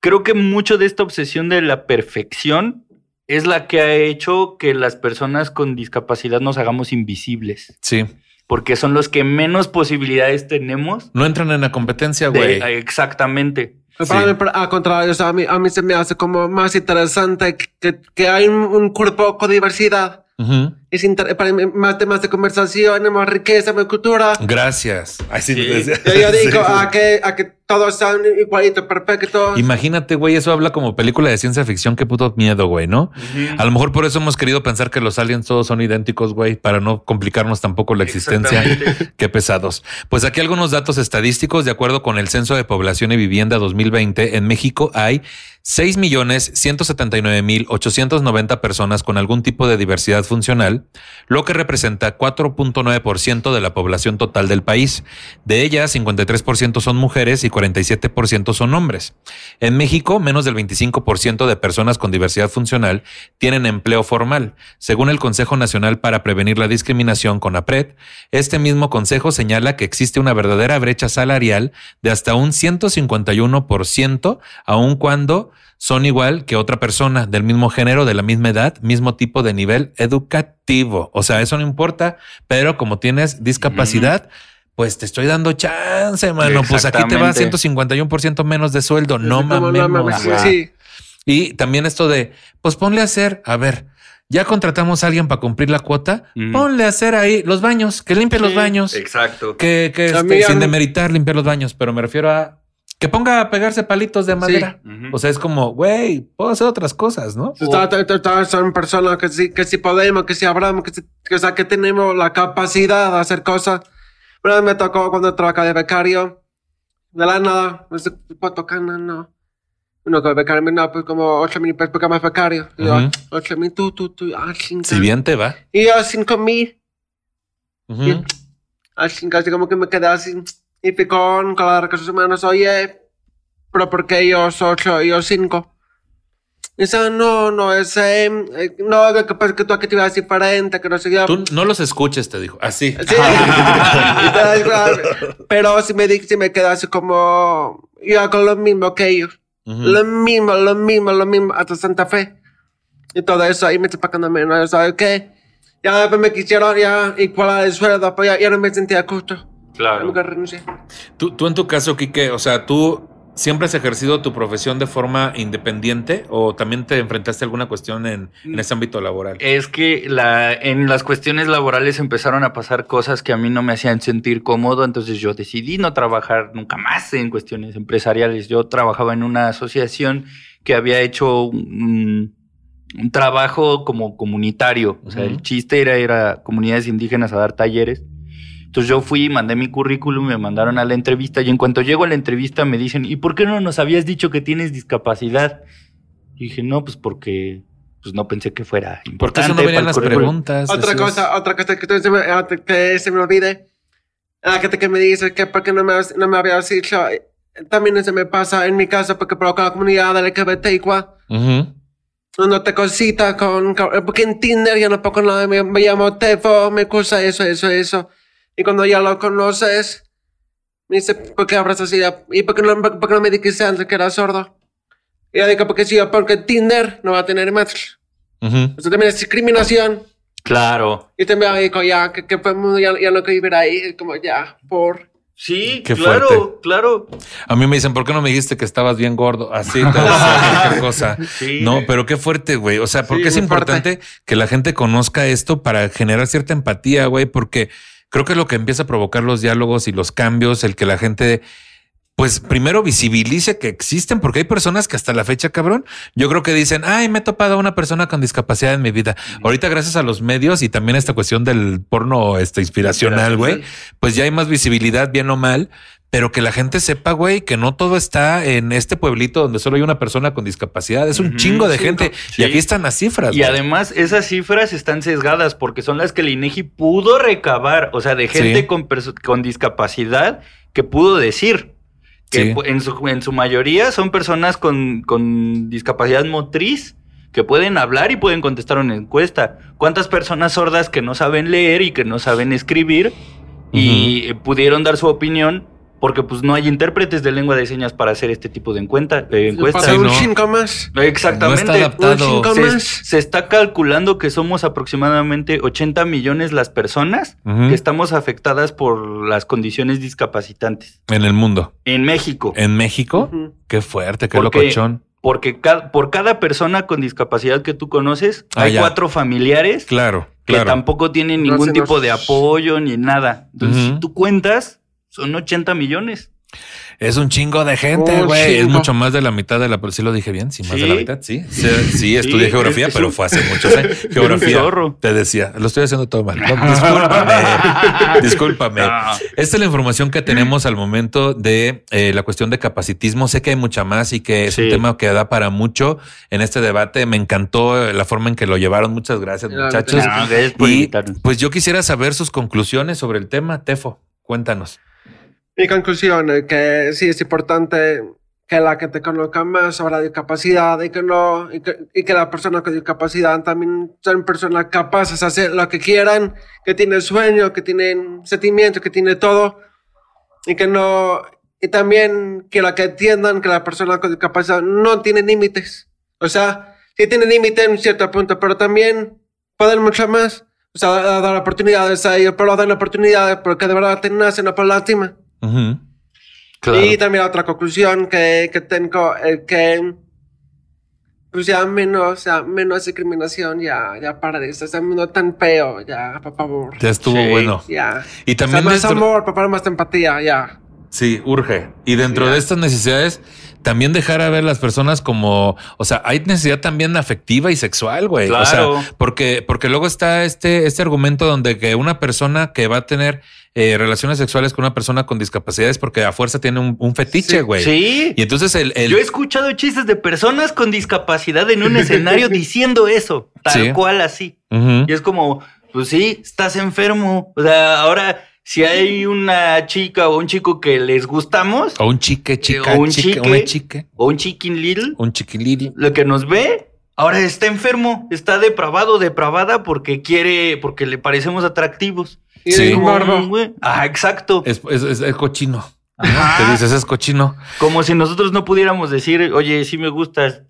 creo que mucho de esta obsesión de la perfección es la que ha hecho que las personas con discapacidad nos hagamos invisibles, sí. porque son los que menos posibilidades tenemos. No entran en la competencia, güey. exactamente. Pero Para Sí. mí, pero al contrario, o sea, a mí, a mí se me hace como más interesante que, que, hay un, un cuerpo con diversidad. Ujú. Es inter- para mí más temas de conversación, más riqueza, más cultura. Gracias. Ay, sí, Sí. Yo, yo <laughs> digo Sí. a, que, a que todos sean igualitos, perfectos. Imagínate, güey, eso habla como película de ciencia ficción. Qué puto miedo, güey, ¿no? A lo mejor por eso hemos querido pensar que los aliens todos son idénticos, güey, para no complicarnos tampoco la existencia. <laughs> Qué pesados. Pues aquí algunos datos estadísticos. De acuerdo con el Censo de Población y Vivienda 2020, en México hay 6.179.890 personas con algún tipo de diversidad funcional, lo que representa 4.9% de la población total del país. De ellas, 53% son mujeres y 47% son hombres. En México, menos del 25% de personas con diversidad funcional tienen empleo formal. Según el Consejo Nacional para Prevenir la Discriminación con APRED, este mismo consejo señala que existe una verdadera brecha salarial de hasta un 151%, aun cuando son igual que otra persona del mismo género, de la misma edad, mismo tipo de nivel educativo. O sea, eso no importa, pero como tienes discapacidad, pues te estoy dando chance, mano. Pues aquí te va Exactamente. 151% menos de sueldo. No mamemos. sí, güey. sí. Y también esto de, pues ponle a hacer, a ver, ya contratamos a alguien para cumplir la cuota, Mm. ponle a hacer ahí los baños, que limpie los baños. Exacto. Que, que este, sin demeritar limpiar los baños, pero me refiero a que ponga a pegarse palitos de madera. Ujú. O sea, es como, güey, puedo hacer otras cosas, ¿no? Son personas que sí, que sí podemos, que sí hablamos, que, sí- que, o sea, que tenemos la capacidad de hacer cosas. Pero me tocó cuando trabajaba de becario, de la nada, no sé, ¿puedo tocar? No, no. Uno que becario, no, pues como 8 mil pesos porque más becario. Y yo, Ujú. 8 mil, tú, tú, tú, ah, cinco. Si bien te va. Y yo, 5 mil. Ujú. Así casi como que me quedé así. Y fui con, con la recursos humanos, oye, pero ¿por qué ellos 8 y yo 5? Dice, no, no, es, eh, eh, no, que pasa es que tú aquí te ibas diferente, que no sé yo. Tú no los escuches, te dijo. Así. Sí. <laughs> <laughs> pero si me, di- si me quedé así como, yo hago lo mismo que ellos. Ujú. Lo mismo, lo mismo, lo mismo, hasta Santa Fe. Y todo eso, ahí me estoy pagando menos, ¿sabes qué? Ya después me quisieron ya igualar el sueldo, pues ya, ya no me sentía justo. Claro. Nunca renuncié. Tú, tú en tu caso, Quique, o sea, tú siempre has ejercido tu profesión de forma independiente o también te enfrentaste a alguna cuestión en, en ese ámbito laboral. Es que la, en las cuestiones laborales empezaron a pasar cosas que a mí no me hacían sentir cómodo, entonces yo decidí no trabajar nunca más en cuestiones empresariales. Yo trabajaba en una asociación que había hecho un, un trabajo como comunitario, o sea, Ujú. el chiste era ir a comunidades indígenas a dar talleres. Entonces yo fui, mandé mi currículum, me mandaron a la entrevista y en cuanto llego a la entrevista me dicen, ¿y por qué no nos habías dicho que tienes discapacidad? Y dije, no, pues porque pues no pensé que fuera Porque importante. eso no venían las currículum". preguntas. Otra decías. cosa, otra cosa que, se me, ah, que se me olvide. La gente que me dice que porque no me, no me habías dicho, también se me pasa en mi caso porque por la comunidad LGBT igual. Ujú. Uno te cosita con, porque en Tinder yo no pongo nada, me, me llamo Tefo, me gusta eso, eso, eso. Y cuando ya lo conoces, me dice, ¿por qué hablas así? ¿Y por qué no, por qué no me dijiste antes que era sordo? Y yo digo, porque sí, porque Tinder no va a tener match. Eso también es discriminación. Claro. Y también digo, ya, que, que podemos ya, ya no quiero vivir ahí, como ya, por... Sí, Qué claro, fuerte. claro. A mí me dicen, ¿por qué no me dijiste que estabas bien gordo? Así <laughs> cualquier cosa. Sí. No, pero qué fuerte, güey. O sea, porque Sí, es importante que la gente conozca esto para generar cierta empatía, güey, porque creo que es lo que empieza a provocar los diálogos y los cambios, el que la gente, pues primero visibilice que existen, porque hay personas que hasta la fecha, cabrón, yo creo que dicen, ay, me he topado a una persona con discapacidad en mi vida. Ahorita, gracias a los medios y también a esta cuestión del porno este, inspiracional, güey, pues ya hay más visibilidad, bien o mal. Pero que la gente sepa, güey, que no todo está en este pueblito donde solo hay una persona con discapacidad. Es un chingo de sí, gente. sí. Y aquí están las cifras. Y además, esas cifras están sesgadas porque son las que el INEGI pudo recabar, o sea, de gente Sí. con, con discapacidad que pudo decir. Que Sí. en, su, en su mayoría son personas con, con discapacidad motriz que pueden hablar y pueden contestar una encuesta. ¿Cuántas personas sordas que no saben leer y que no saben escribir y eh, pudieron dar su opinión? Porque pues no hay intérpretes de lengua de señas para hacer este tipo de de encuestas. Pasa Sí, un no. chingo más. Exactamente. No está adaptado. Un Se, más. se está calculando que somos aproximadamente 80 millones las personas que estamos afectadas por las condiciones discapacitantes En el mundo. en México. En México, qué fuerte, qué Porque- locochón. Porque ca- por cada persona con discapacidad que tú conoces, Ah, hay ya. cuatro familiares Claro, que claro. tampoco tienen ningún tipo de apoyo ni nada. Entonces, si tú cuentas, son 80 millones. Es un chingo de gente, güey. Es mucho más de la mitad de la. Sí lo dije bien, sí, más de la mitad, sí. Sí, sí, estudié Sí, geografía, es- es pero un- fue hace muchos años. <laughs> Geografía. Te decía, lo estoy haciendo todo mal. No, discúlpame. <laughs> discúlpame. Esta es la información que tenemos al momento de eh, la cuestión de capacitismo. Sé que hay mucha más y que es un tema que da para mucho en este debate. Me encantó la forma en que lo llevaron. Muchas gracias, muchachos. No, gracias por Y invitarnos. pues yo quisiera saber sus conclusiones sobre el tema. Tefo, cuéntanos. Mi conclusión es que sí es importante que la gente conozca más sobre la discapacidad y que, no, y que, y que las personas con discapacidad también son personas capaces de hacer lo que quieran, que tienen sueños, que tienen sentimientos, que tienen todo y que no, y también quiero que entiendan que la persona con discapacidad no tiene límites. O sea, sí tiene límite en cierto punto, pero también pueden mucho más. O sea, dar oportunidades a ellos, pero dar oportunidades porque de verdad te nacen por lástima. Ujú. Y también otra conclusión que, que tengo es que pues ya menos, ya menos discriminación, ya, ya para de sea, no tan feo, ya, por favor. Ya estuvo Sí. bueno. Ya. Y O sea, también más dentro- amor, favor, más empatía, ya. Sí, urge. Y dentro Ya. de estas necesidades, también dejar a ver las personas como, o sea, hay necesidad también afectiva y sexual, güey. O sea, porque, porque luego está este, este argumento donde que una persona que va a tener eh, relaciones sexuales con una persona con discapacidad es porque a fuerza tiene un, un fetiche, güey. Sí. Y entonces el, el- Yo he escuchado chistes de personas con discapacidad en un <laughs> escenario diciendo eso, tal Sí. cual así. Y es como, pues sí, estás enfermo. O sea, ahora, si hay una chica o un chico que les gustamos, o un chique, chica, o un chica, chique. una chique, o un chicken little, un chiquiliri. lo que nos ve, ahora está enfermo, está depravado, depravada porque quiere, porque le parecemos atractivos. Sí. es Ah, exacto. Es, es, es- es cochino. Ajá. ¿Qué dices? Es cochino. Como si nosotros no pudiéramos decir, oye, sí me gustas.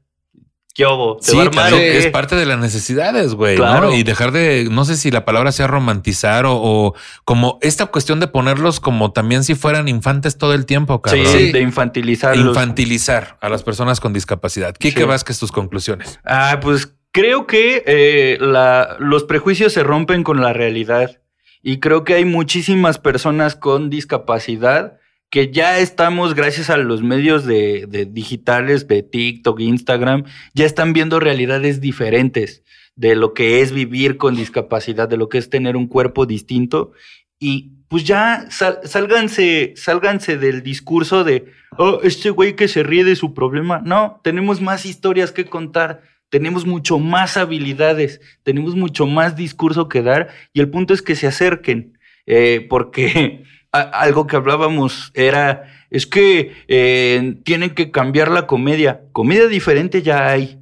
¿Qué obo? ¿Te Sí, va qué? es parte de las necesidades, güey. Claro. ¿no? Y dejar de, no sé si la palabra sea romantizar o, o como esta cuestión de ponerlos como también si fueran infantes todo el tiempo, cabrón. Sí. de infantilizarlos. Infantilizar a las personas con discapacidad. Quique Sí. Vázquez, tus conclusiones. Ah, pues creo que eh, la- los prejuicios se rompen con la realidad. Y creo que hay muchísimas personas con discapacidad que ya estamos, gracias a los medios de, de digitales, de TikTok, Instagram, ya están viendo realidades diferentes de lo que es vivir con discapacidad, de lo que es tener un cuerpo distinto. Y pues ya sal- sálganse, sálganse del discurso de, oh, este güey que se ríe de su problema. No, tenemos más historias que contar, tenemos mucho más habilidades, tenemos mucho más discurso que dar y el punto es que se acerquen, eh, porque a- algo que hablábamos era, es que eh, tienen que cambiar la comedia. Comedia diferente ya hay.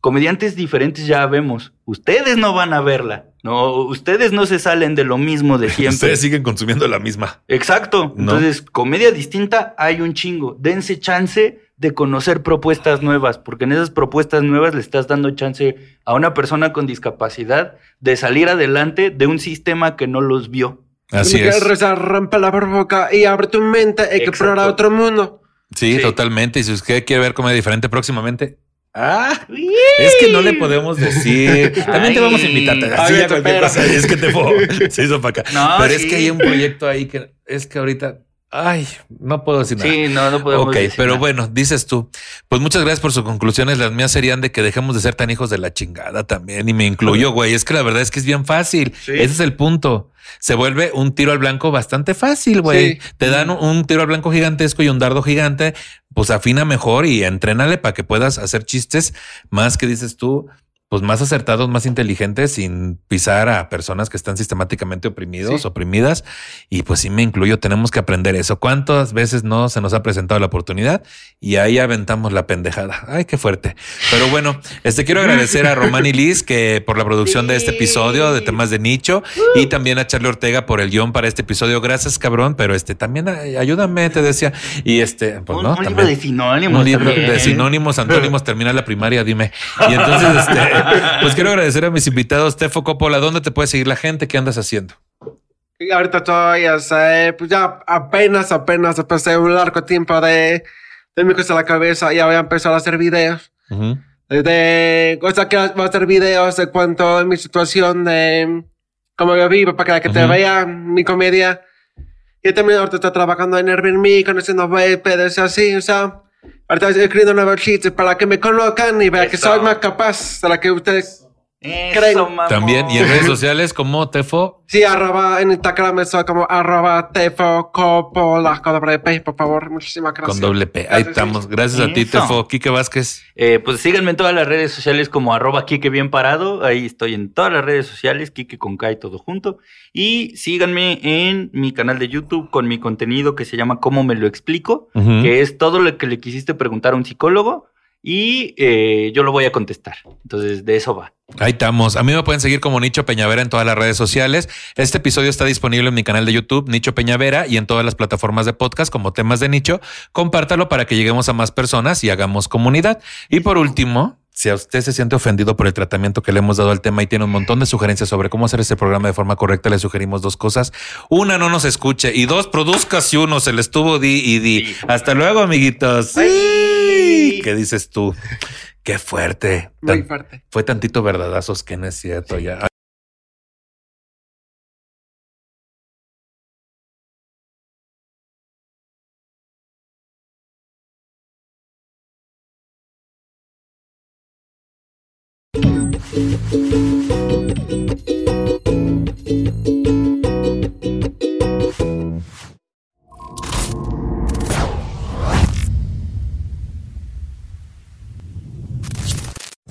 Comediantes diferentes ya vemos. Ustedes no van a verla. No, ustedes no se salen de lo mismo de <laughs> siempre. Ustedes siguen consumiendo la misma. Exacto. ¿No? Entonces, comedia distinta hay un chingo. Dense chance de conocer propuestas nuevas, porque en esas propuestas nuevas le estás dando chance a una persona con discapacidad de salir adelante de un sistema que no los vio. Así es. rezar, rompe la burbuja y abre tu mente y que Exacto. explorar otro mundo. Sí, Sí. totalmente. Y si usted quiere ver comedia diferente próximamente. Ah, es que no le podemos <laughs> decir. También te vamos a invitar. Ay. Así Ay, ya cualquier cosa. Es que te puedo. <laughs> Se hizo para acá. No, Pero es sí. que hay un proyecto ahí que es que ahorita. Ay, no puedo decir nada. Sí, no, no podemos. Ok, decir pero nada. bueno, dices tú. Pues muchas gracias por sus conclusiones. Las mías serían de que dejemos de ser tan hijos de la chingada también. Y me incluyo, güey. Es que la verdad es que es bien fácil. Sí. Ese es el punto. Se vuelve un tiro al blanco bastante fácil, güey. Sí. Te dan un, un tiro al blanco gigantesco y un dardo gigante. Pues afina mejor y entrénale para que puedas hacer chistes más que dices tú, pues más acertados, más inteligentes, sin pisar a personas que están sistemáticamente oprimidos, Sí. oprimidas. Y pues sí me incluyo, tenemos que aprender eso. ¿Cuántas veces no se nos ha presentado la oportunidad? Y ahí aventamos la pendejada. Ay, qué fuerte. Pero bueno, este quiero agradecer a Román y Liz que por la producción de este episodio de temas de nicho y también a Charlie Ortega por el guion para este episodio. Gracias, cabrón. Pero este también ay, ayúdame, te decía. Y este, pues un, no, un libro de sinónimos. Un libro también. de sinónimos, antónimos, termina la primaria, dime. Y entonces, este, pues quiero agradecer a mis invitados, Tefo Coppola. ¿Dónde te puede seguir la gente? ¿Qué andas haciendo? Y ahorita estoy, o sea, pues ya apenas, apenas pasé un largo tiempo de, de mi cosa a la cabeza ya voy a empezar a hacer videos. Ujú. De, o sea, que voy a hacer videos de cuanto a mi situación de cómo yo vivo para que, que te Ujú. vea mi comedia. Y también ahorita estoy trabajando en Airbnb, conociendo huéspedes y así, o sea, ahorita estoy escribiendo nuevos chistes para que me conozcan y vean que soy más capaz de la que ustedes. Eso. También, y en redes <laughs> sociales como Tefo. Sí, arroba en Instagram soy como arroba tefo copola con doble P, por favor, muchísimas gracias. Con doble P. Ahí estamos. Gracias a ti, Eso. Tefo. Quique Vázquez. Eh, pues síganme en todas las redes sociales como arroba Kike bien parado. Ahí estoy en todas las redes sociales, Kike con K y todo junto. Y síganme en mi canal de YouTube con mi contenido que se llama ¿Cómo me lo explico? Que es todo lo que le quisiste preguntar a un psicólogo. Y eh, yo lo voy a contestar. Entonces, de eso va. Ahí estamos. A mí me pueden seguir como Nicho Peñavera en todas las redes sociales. Este episodio está disponible en mi canal de YouTube, Nicho Peñavera, y en todas las plataformas de podcast como temas de nicho. Compártalo para que lleguemos a más personas y hagamos comunidad. Y por último, si a usted se siente ofendido por el tratamiento que le hemos dado al tema y tiene un montón de sugerencias sobre cómo hacer este programa de forma correcta, le sugerimos dos cosas. Una, no nos escuche. Y dos, produzca si uno se le estuvo di y di. Hasta luego, amiguitos. Sí. ¿Qué dices tú? Qué fuerte. Muy Tan- fuerte. Fue tantito verdadazos que no es cierto ya.